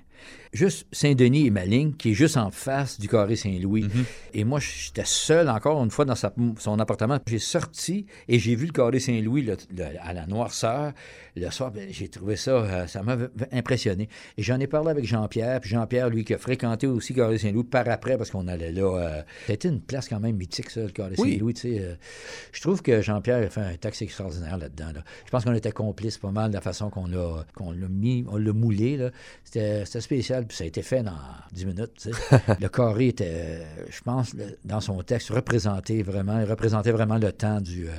Juste Saint-Denis et ma ligne, qui est juste en face du carré Saint-Louis. Et moi, j'étais seul encore une fois dans sa- son appartement. J'ai sorti et j'ai vu le carré Saint-Louis le- le- à la noirceur. Le soir, ben, j'ai trouvé ça, euh, ça m'a impressionné. Et j'en ai parlé avec Jean-Pierre. Puis Jean-Pierre, lui, qui a fréquenté aussi carré Saint-Louis par après, parce qu'on allait là. euh, C'était une place quand même mythique, ça, le carré Oui. Saint-Louis. euh. je trouve que Jean-Pierre a fait un texte extraordinaire là-dedans. là. Je pense qu'on était complices pas mal de la façon qu'on l'a qu'on l'a mis, on l'a moulé. C'était c'était puis ça a été fait dans 10 minutes. tu sais. le carré était, euh, je pense, le- dans son texte, représenté vraiment, représentait vraiment le temps du, euh,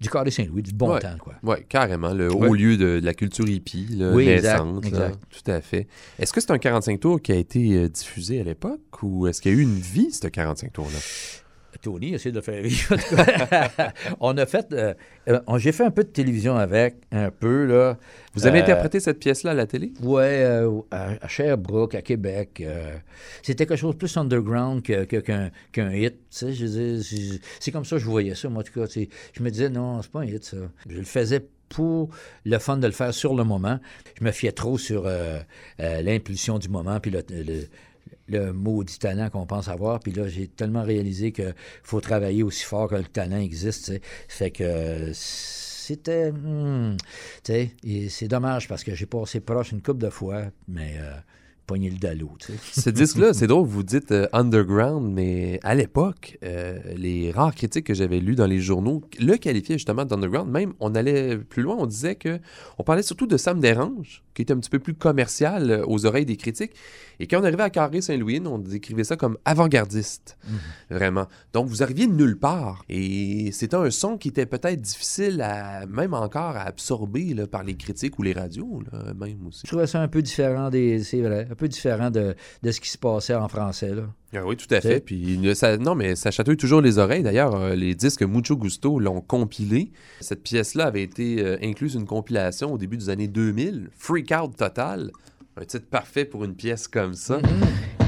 du carré Saint-Louis, du bon Ouais. temps. quoi. Oui, carrément. Le Ouais. haut lieu de, de la culture hippie, là, Oui, exact, naissante. là. exact. tout à fait. Est-ce que c'est un 45 tours qui a été euh, diffusé à l'époque ou est-ce qu'il y a eu une vie, ce 45 tours-là? Tony essaie de le faire rire. on a fait, euh, euh, j'ai fait un peu de télévision avec, un peu là. Vous avez Euh, interprété cette pièce-là à la télé? Euh, à, à Sherbrooke, à Québec. c'était quelque chose de plus underground que- que- qu'un qu'un hit. c'est- comme ça que je voyais ça, moi, en tout cas. Je me disais, non, c'est pas un hit, ça. Je le faisais pour le fun de le faire sur le moment. Je me fiais trop sur euh, euh, l'impulsion du moment, puis le, le, le maudit talent qu'on pense avoir. Puis là, j'ai tellement réalisé qu'il faut travailler aussi fort que le talent existe. tu sais. Fait que c'était. hmm, c'est dommage parce que j'ai passé proche une couple de fois, mais euh, pogné le dallo. tu sais. Ce disque-là, c'est drôle, vous dites euh, underground, mais à l'époque, euh, les rares critiques que j'avais lues dans les journaux le qualifiaient justement d'underground. Même, on allait plus loin, on disait que on parlait surtout de Sam Dérange, qui était un petit peu plus commercial euh, aux oreilles des critiques. Et quand on arrivait à Carré Saint-Louis, on décrivait ça comme avant-gardiste, vraiment. Donc, vous arriviez de nulle part. Et c'était un son qui était peut-être difficile à, même encore à absorber là, par les critiques ou les radios, là, même aussi. Je trouvais ça un peu différent des. C'est vrai, peu différent de, de ce qui se passait en français. Là. Ah oui, tout à fait. Puis ça, non, mais ça chatouille toujours les oreilles. D'ailleurs, euh, les disques Mucho Gusto l'ont compilé. Cette pièce-là avait été euh, incluse une compilation au début des années 2000. Freak Out Total. Un titre parfait pour une pièce comme ça. Carré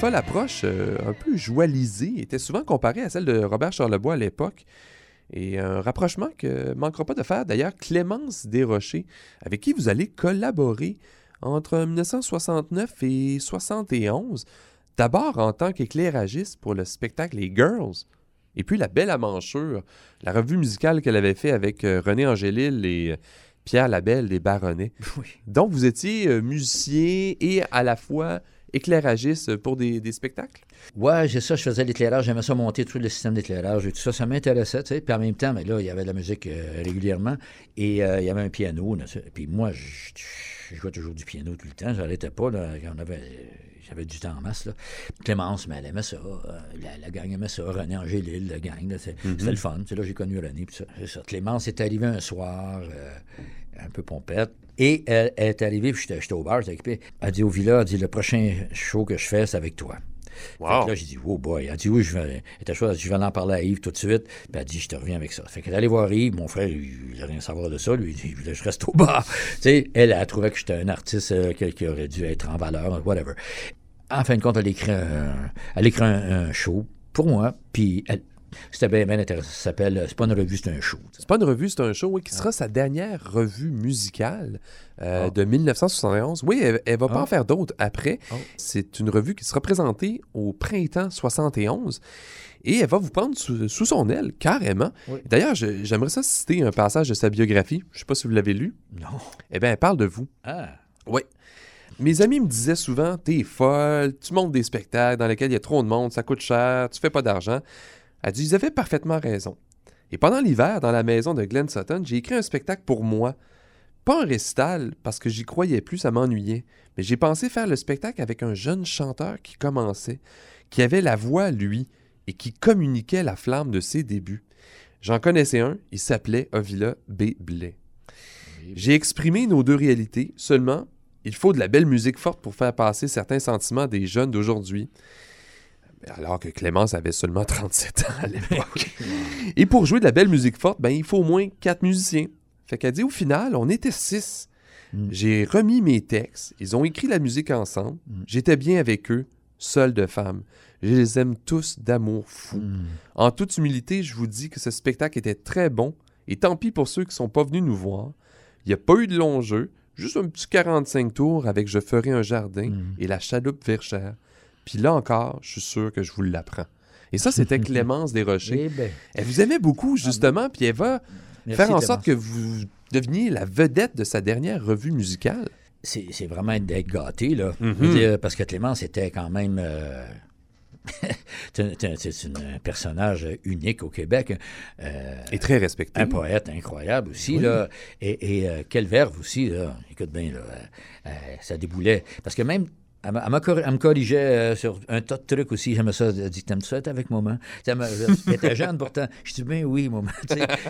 folle approche, euh, un peu joalisée, était souvent comparée à celle de Robert Charlebois à l'époque. Et un rapprochement que manquera pas de faire d'ailleurs Clémence Desrochers, avec qui vous allez collaborer entre 1969 et 71. D'abord en tant qu'éclairagiste pour le spectacle Les Girls, et puis La Belle Amanchure, la revue musicale qu'elle avait fait avec euh, René Angélil et euh, Pierre Labelle des Baronnets. Oui. Donc vous étiez euh, musicien et à la fois éclairagiste pour des, des spectacles? Ouais, j'ai ça, je faisais l'éclairage, j'aimais ça monter tout le système d'éclairage et tout ça, ça m'intéressait, tu sais. Puis en même temps, mais là, il y avait de la musique euh, régulièrement et euh, il y avait un piano. là. Puis moi, je, je jouais toujours du piano tout le temps, j'arrêtais pas, là, quand on avait, j'avais du temps en masse, là. Clémence, mais elle aimait ça, euh, la, la gang aimait ça, René Angélil, la gang, là, c'est- c'était le fun, c'est là que j'ai connu René, puis ça, c'est ça. Clémence est arrivée un soir, euh, un peu pompette. Et elle, elle est arrivée, puis j'étais au bar, j'étais occupé. Elle dit au villa, elle dit le prochain show que je fais, c'est avec toi. Fait que là, j'ai dit, oh boy. Elle dit, oui, je vais, elle je vais en parler à Yves tout de suite. Puis elle dit, je te reviens avec ça. Fait qu'elle est allée voir Yves. Mon frère, il il a rien à savoir de ça. Lui, il voulait que je reste au bar. tu sais, elle, elle trouvait que j'étais un artiste euh, qui, qui aurait dû être en valeur, whatever. En fin de compte, elle écrit un, elle écrit un, un show pour moi. Puis elle, c'était bien, bien intéressant. Ça s'appelle, euh, c'est pas une revue, c'est un show. C'est pas une revue, c'est un show oui, qui sera sa dernière revue musicale euh, Ah. de 1971. Oui, elle, elle va pas Ah. en faire d'autres après. C'est une revue qui sera présentée au printemps 71 et elle va vous prendre sous, sous son aile, carrément. Oui. D'ailleurs, j'aimerais ça citer un passage de sa biographie. Je sais pas si vous l'avez lu. Non. Eh bien, elle parle de vous. Ah. Oui. Mes amis me disaient souvent T'es folle, tu montes des spectacles dans lesquels il y a trop de monde, ça coûte cher, tu fais pas d'argent. Elle dit Ils avaient parfaitement raison. Et pendant l'hiver, dans la maison de Glenn Sutton, j'ai écrit un spectacle pour moi. Pas un récital, parce que j'y croyais plus, ça m'ennuyait. Mais j'ai pensé faire le spectacle avec un jeune chanteur qui commençait, qui avait la voix, lui, et qui communiquait la flamme de ses débuts. J'en connaissais un, il s'appelait Ovila B. Blais. J'ai exprimé nos deux réalités, seulement, il faut de la belle musique forte pour faire passer certains sentiments des jeunes d'aujourd'hui. Alors que Clémence avait seulement 37 ans à l'époque. Et pour jouer de la belle musique forte, ben, il faut au moins quatre musiciens. Fait qu'elle dit au final, on était six. Mm. J'ai remis mes textes, ils ont écrit la musique ensemble, Mm. j'étais bien avec eux, seul de femmes. Je les aime tous d'amour fou. Hmm. En toute humilité, je vous dis que ce spectacle était très bon, et tant pis pour ceux qui sont pas venus nous voir. Il n'y a pas eu de long jeu, juste un petit 45 tours avec Je ferai un jardin Mm. et la chaloupe Verchère. Puis là encore, je suis sûr que je vous l'apprends. Et ça, c'était Clémence Desrochers. Eh ben, Elle vous aimait beaucoup, justement, puis elle va merci, faire en Clémence. sorte que vous deveniez la vedette de sa dernière revue musicale. c'est vraiment d'être gâté, là. Mhm. Dire, parce que Clémence était quand même. euh, c'est un- personnage unique au Québec. euh, Et très respectée. un poète incroyable aussi, là. Et, et, euh, quelle verve aussi, là. Écoute bien, là. euh, ça déboulait. Parce que même. Elle, me corrigeait euh, sur un tas de trucs aussi. J'aimais ça. Elle dit T'aimes ça être avec maman? Elle était jeune pourtant. Je dis Ben oui, maman.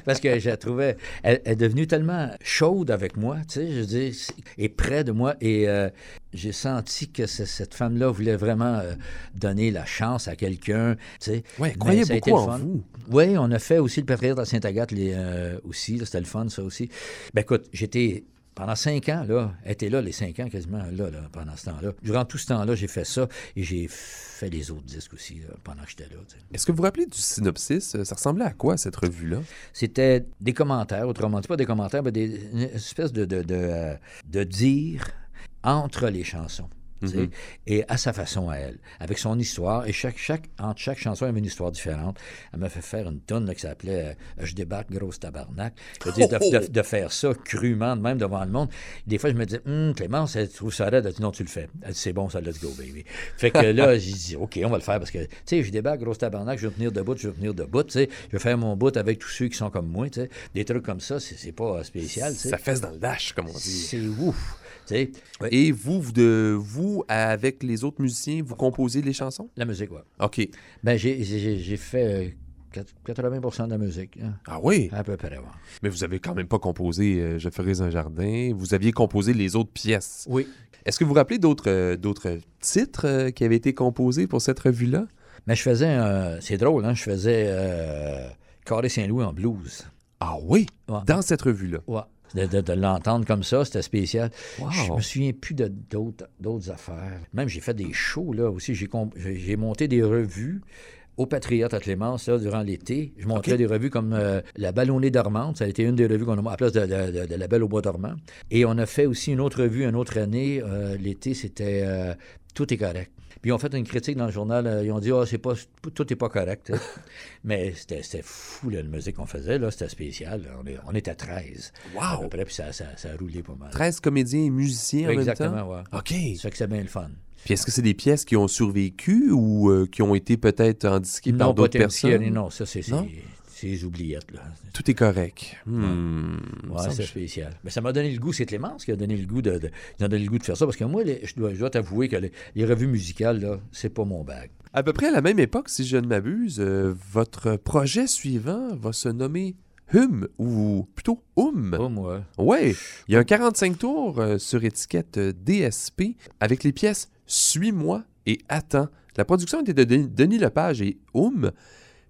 Parce que je la trouvais. Elle, elle est devenue tellement chaude avec moi, tu sais, je dis, et près de moi. Et euh, j'ai senti que ce- cette femme-là voulait vraiment euh, donner la chance à quelqu'un. Tu sais. A été beaucoup en vous. Oui, on a fait aussi le patriarcat de Sainte-Agathe les, euh, aussi. C'était le fun, ça aussi. Ben écoute, j'étais. Pendant cinq ans, là, elle était là, les cinq ans quasiment, là, là, pendant ce temps-là. Durant tout ce temps-là, j'ai fait ça et j'ai fait les autres disques aussi là, pendant que j'étais là. Est-ce que vous vous rappelez du synopsis? Ça ressemblait à quoi, cette revue-là? C'était des commentaires, autrement dit, pas des commentaires, mais des, une espèce de, de, de, euh, de dire entre les chansons. Mhm. Et à sa façon à elle, avec son histoire. Et chaque, chaque, entre chaque chanson, y avait une histoire différente. Elle m'a fait faire une tonne là, qui s'appelait euh, Je débarque, grosse tabarnak. Je dire, de, de- de faire ça crûment, même devant le monde. Des fois, je me disais, Hum, Clémence, elle trouve ça raide. Elle dit, non, tu le fais. Elle dit, c'est bon, ça, let's go, baby. Fait que là, j'ai dit, OK, on va le faire parce que, tu sais, je débarque, grosse tabarnak, je vais tenir debout, je vais tenir debout, tu sais. Je vais faire mon bout avec tous ceux qui sont comme moi, tu sais. Des trucs comme ça, c'est c'est pas euh, spécial, tu sais. Ça fesse dans le dash, comme on dit. C'est ouf, Et vous, vous, de, vous, avec les autres musiciens, vous composez les chansons? La musique, ouais. OK. Ben, j'ai- fait euh, quat- 80% de la musique, hein, Ah oui? à peu près. Mais vous avez quand même pas composé euh, Je ferai un jardin. Vous aviez composé les autres pièces. Oui. Est-ce que vous vous rappelez d'autres euh, titres euh, qui avaient été composés pour cette revue-là? Mais je faisais, un- c'est drôle, hein, je faisais euh, Carré Saint-Louis en blues. Ah oui? Ouais. Dans cette revue-là? Ouais. De, de- de l'entendre comme ça, c'était spécial. Wow. Je me souviens plus de d'autres d'autres affaires. Même j'ai fait des shows là aussi. J'ai monté des revues au Patriote à Clémence là, durant l'été. Je montrais des revues comme euh, La Ballonnée dormante. Ça a été une des revues qu'on a à la place de, de- de- de La Belle au Bois dormant. Et on a fait aussi une autre revue une autre année. euh, l'été, c'était euh, Tout est correct. Puis ils ont fait une critique dans le journal. euh, ils ont dit, ah, c'est pas, tout n'est pas correct. Mais c'était fou, là, la musique qu'on faisait. là, C'était spécial. là. On, est- on était 13. Wow! À peu près, puis ça, ça, ça a roulé pas mal. 13 comédiens et musiciens en même temps? Exactement, ouais. OK. Ça fait que c'est bien le fun. Puis est-ce que c'est des pièces qui ont survécu ou euh, qui ont été peut-être indiquées par Non, pas d'autres personnes? Non, ça, c'est Oubliettes. Là. Tout est correct. Hmm. Ouais, c'est spécial. Mais ça m'a donné le goût, c'est Clémence qui a donné le goût de, de- m'a donné le goût de faire ça. Parce que moi, les- je dois, je dois t'avouer que les, les revues musicales, là, c'est pas mon bag. À peu près à la même époque, si je ne m'abuse, euh, votre projet suivant va se nommer Hum ou plutôt Hum. Pas moi. Ouais, il y a un 45 tours euh, sur étiquette euh, DSP avec les pièces Suis-moi et Attends. La production était de Denis Denis Lepage et Hum,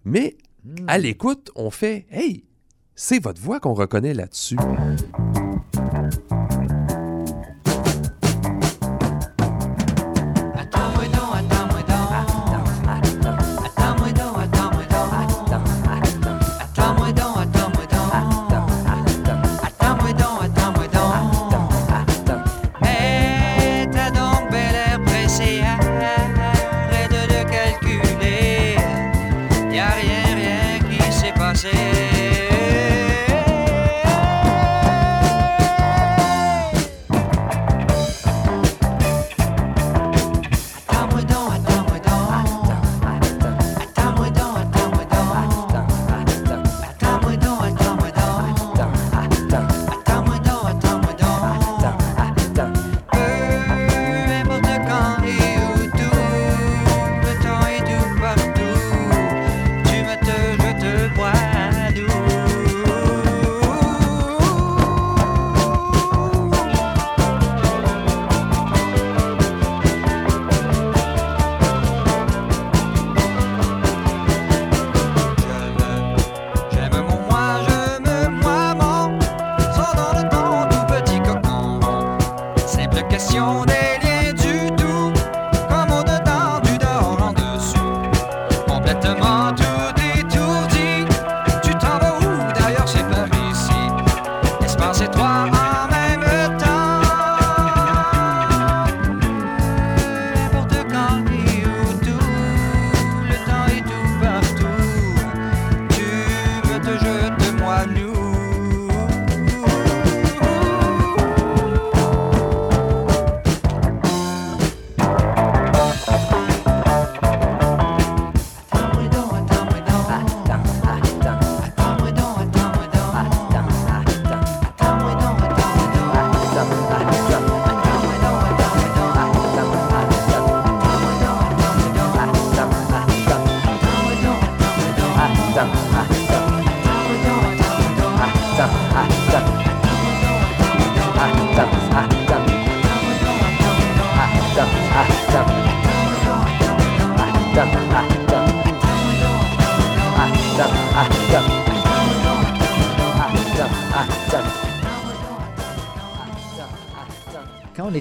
mais à l'écoute, on fait Hey, c'est votre voix qu'on reconnaît là-dessus.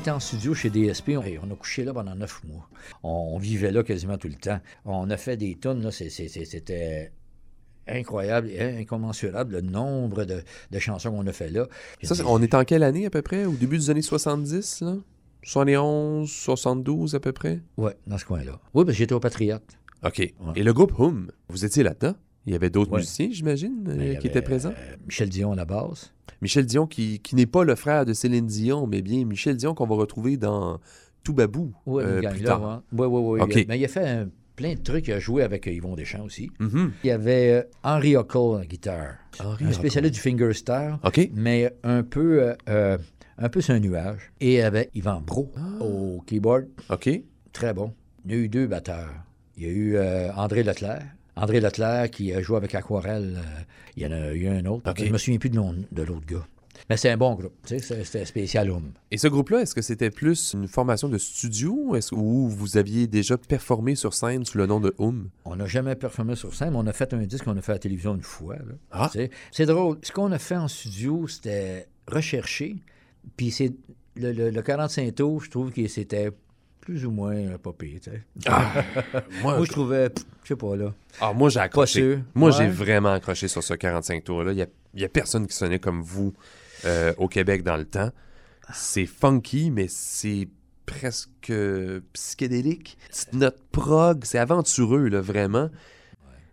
Était en studio chez DSP, on, on a couché là pendant neuf mois. On, on vivait là quasiment tout le temps. On a fait des tonnes, c'était incroyable et incommensurable le nombre de, de chansons qu'on a fait là. Ça, on est en quelle année à peu près? Au début des années 70, là? 71, 72 à peu près? Ouais, dans ce coin-là. Oui, parce que j'étais au Patriote. OK. Et le groupe Hum, vous étiez là-dedans? Il y avait d'autres Ouais. musiciens, j'imagine, y qui avait, étaient présents? euh, Michel Dion à la basse. Michel Dion, qui, qui n'est pas le frère de Céline Dion, mais bien Michel Dion qu'on va retrouver dans Tout Babou euh, plus tard. Oui, oui, oui. Mais il a fait un- plein de trucs. Il a joué avec euh, Yvon Deschamps aussi. Mhm. Il y avait euh, Henry Huckle à la guitare. Henry un spécialiste du fingerstyle, OK. mais un peu, euh, un peu sur un nuage. Et il y avait Yvan Bro Ah. au keyboard. OK. Très bon. Il y a eu deux batteurs. Il y a eu euh, André Leclerc. André Leclerc qui a joué avec Aquarelle. euh, il y en a eu un autre. OK. Je me souviens plus de nom de l'autre gars. Mais c'est un bon groupe. C'était spécial homme. Et ce groupe-là, est-ce que c'était plus une formation de studio est-ce, ou vous aviez déjà performé sur scène sous le nom de Hum? On n'a jamais performé sur scène, mais on a fait un disque qu'on a fait à la télévision une fois. là. Ah. C'est drôle. Ce qu'on a fait en studio, c'était recherché. Puis c'est le, le- le 45 tours, je trouve que c'était plus ou moins euh, pas pire, tu sais. Moi, Moi, je trouvais, je sais pas, là. Ah, moi, j'ai accroché. Moi, Ouais. j'ai vraiment accroché sur ce 45 tours-là. Il n'y a, il y a personne qui sonnait comme vous euh, au Québec dans le temps. C'est funky, mais c'est presque psychédélique. C'est notre prog, c'est aventureux, là, vraiment.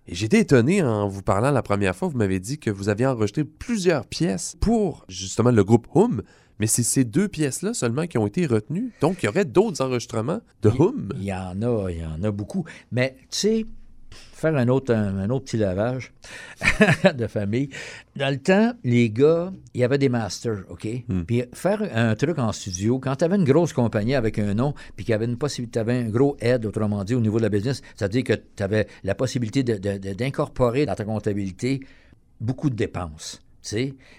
Et j'étais étonné en vous parlant la première fois. Vous m'avez dit que vous aviez enregistré plusieurs pièces pour justement le groupe Hum, mais c'est ces deux pièces-là seulement qui ont été retenues. Donc, il y aurait d'autres enregistrements de Hum. Il y en a, il y en a beaucoup. Mais, tu sais, faire un autre, un, un autre petit lavage de famille. Dans le temps, les gars, il y avait des masters, OK? Puis faire un truc en studio, quand tu avais une grosse compagnie avec un nom, puis qu'il y avait une possibilité, tu avais un gros aide, autrement dit, au niveau de la business, c'est-à-dire que tu avais la possibilité d'incorporer dans ta comptabilité beaucoup de dépenses.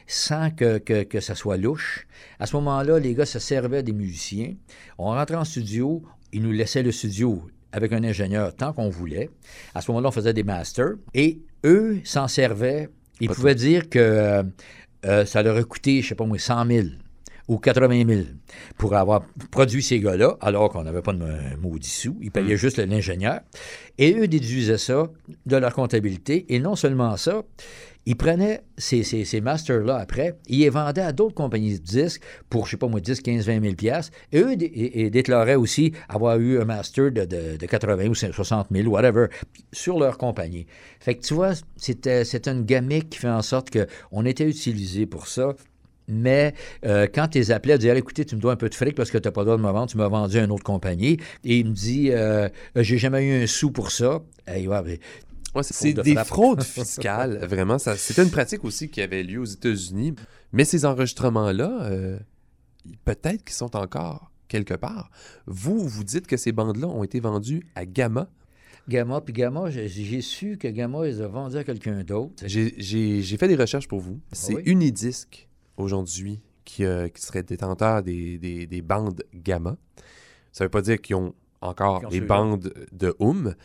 Sans que, que, que ça soit louche. À ce moment-là, les gars se servaient des musiciens. On rentrait en studio, ils nous laissaient le studio avec un ingénieur tant qu'on voulait. À ce moment-là, on faisait des masters. Et eux s'en servaient. Ils pouvaient dire que euh, euh, ça leur a coûté, je sais pas moi, 100 000 ou 80 000 pour avoir produit ces gars-là, alors qu'on n'avait pas de maudit sous. Ils payaient juste l'ingénieur. Et eux déduisaient ça de leur comptabilité. Et non seulement ça, ils prenaient ces, ces, masters-là après, ils les vendaient à d'autres compagnies de disques pour, je sais pas moi, 10, 15, 20 000 piastres. Et eux déclaraient aussi avoir eu un master de, de, de 80 ou 60 000, whatever, sur leur compagnie. Fait que tu vois, c'était une gamique qui fait en sorte qu'on était utilisé pour ça. Mais euh, quand tu les appelais, tu disais écoutez, tu me dois un peu de fric parce que tu n'as pas le droit de me vendre, tu m'as vendu à une autre compagnie. Et il me dit euh, j'ai jamais eu un sou pour ça. Ouais, c'est c'est de des frappe. fraudes fiscales, vraiment. ça- C'était une pratique aussi qui avait lieu aux États-Unis. Mais ces enregistrements-là, euh, peut-être qu'ils sont encore quelque part. Vous, vous dites que ces bandes-là ont été vendues à Gamma. Gamma, puis Gamma, j'ai j'ai su que Gamma les a vendus à quelqu'un d'autre. J'ai- J'ai j'ai fait des recherches pour vous. C'est oui? Unidisc, aujourd'hui, qui, euh, qui serait détenteur des, des- des bandes Gamma. Ça veut pas dire qu'ils ont encore ont les bandes de Hum,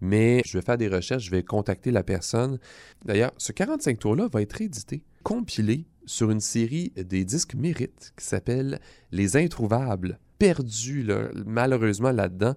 mais je vais faire des recherches, je vais contacter la personne. D'ailleurs, ce 45 tours-là va être édité, compilé sur une série des disques mérites qui s'appelle Les Introuvables. Perdu, là, malheureusement, là-dedans,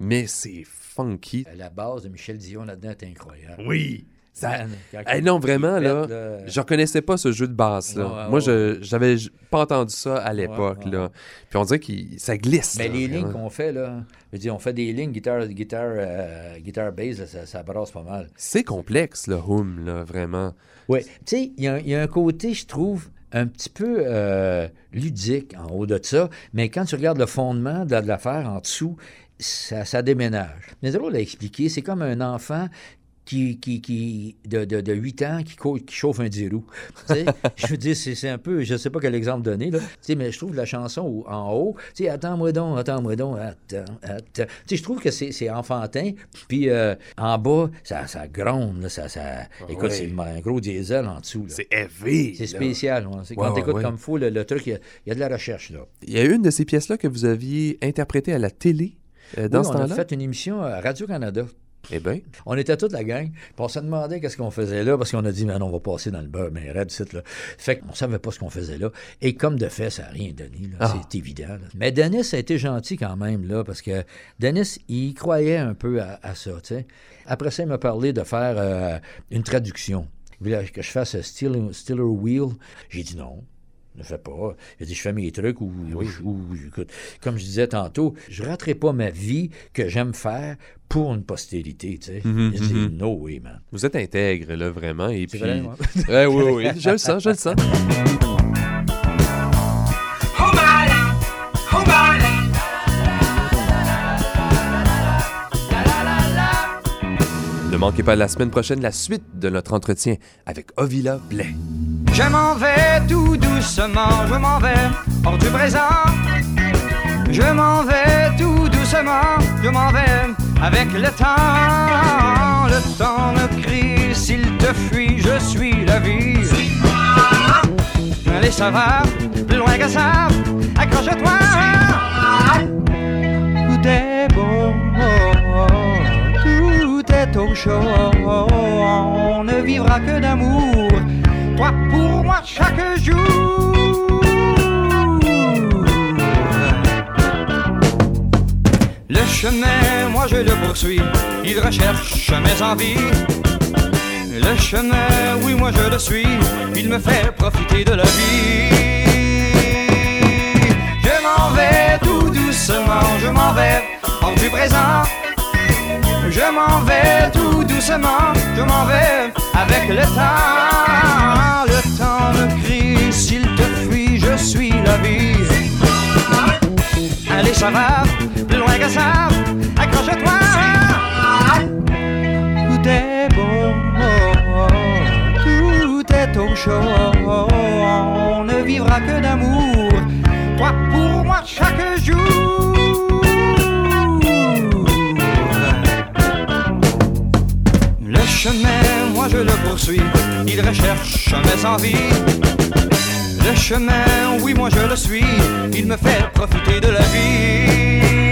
mais c'est funky. La base de Michel Dion là-dedans est incroyable. Oui! Ça, Hey, il- non, vraiment, là, là, je reconnaissais pas ce jeu de basse, là. Ouais, ouais, Moi, je j'avais pas entendu ça à l'époque, ouais, là. Puis on dirait que ça glisse, Mais là, les vraiment. lignes qu'on fait, là, je on fait des lignes guitare, guitare, euh, guitare bass, là, ça, ça brasse pas mal. C'est complexe, le hum, là, vraiment. Oui. Tu sais, il y, a un- il y a un côté, je trouve, un petit peu euh, ludique en haut de ça, mais quand tu regardes le fondement de, de l'affaire en dessous, ça, ça déménage. Mais c'est drôle à expliquer, c'est comme un enfant qui, qui, qui de, de, de 8 ans qui, qui chauffe un 10 roues. Tu sais, je veux dire, c'est un peu, je sais pas quel exemple donner, là. Tu sais, mais je trouve la chanson en haut, tu sais, attends-moi donc, attends-moi donc, attends, attends. Tu sais, je trouve que c'est enfantin, puis euh, en bas, ça, ça gronde, là, ça, ça... Écoute, ouais. c'est un gros diesel en dessous. C'est heavy. C'est spécial. ouais. Ouais, quand t'écoutes comme faut, le, le truc, il y, a, il y a de la recherche. Là. Il y a une de ces pièces-là que vous aviez interprétée à la télé euh, dans Oui, ce on a temps-là? fait une émission à Radio-Canada. Eh bien, On était toute la gang, puis on se demandait qu'est-ce qu'on faisait là, parce qu'on a dit, mais non, on va passer dans le beurre, mais site, là. Fait qu'on savait pas ce qu'on faisait là. Et comme de fait, ça n'a rien donné, là. Ah. C'est évident. là. Mais Denis a été gentil quand même, là, parce que Denis, il croyait un peu à, à ça, tu sais. Après ça, il m'a parlé de faire euh, une traduction. Il voulait que je fasse Stiller, Stiller Wheel. J'ai dit non. Ne fais pas. Il a dit, je fais mes trucs ou, ou- ou- écoute, comme je disais tantôt, je raterai pas ma vie que j'aime faire pour une postérité, tu sais. Il dit, mhm. no way, man. vous êtes intègre, là, vraiment. Et puis... vrai, moi. Ouais, oui, oui, je le sens, je le sens. Ne manquez pas la semaine prochaine la suite de notre entretien avec Ovila Blais. Je m'en vais tout doucement, je m'en vais hors du présent. Je m'en vais tout doucement, je m'en vais avec le temps. Le temps me crie, s'il te fuit, je suis la vie. Allez, ça va, plus loin que ça, accroche-toi. Tout est beau, tout est au chaud. On ne vivra que d'amour, toi pour moi chaque jour. Chemin, moi je le poursuis, il recherche mes envies. Le chemin, oui, moi je le suis, il me fait profiter de la vie. Je m'en vais tout doucement, je m'en vais hors du présent. Je m'en vais tout doucement, je m'en vais avec le temps. Le temps me crie, s'il te fuit, je suis la vie. Allez, ça va, plus loin que ça, accroche-toi. Tout est bon, tout est au chaud. On ne vivra que d'amour, toi pour moi chaque jour. Le chemin, moi je le poursuis, il recherche mes envies. Le chemin, oui, moi je le suis, il me fait profiter de la vie.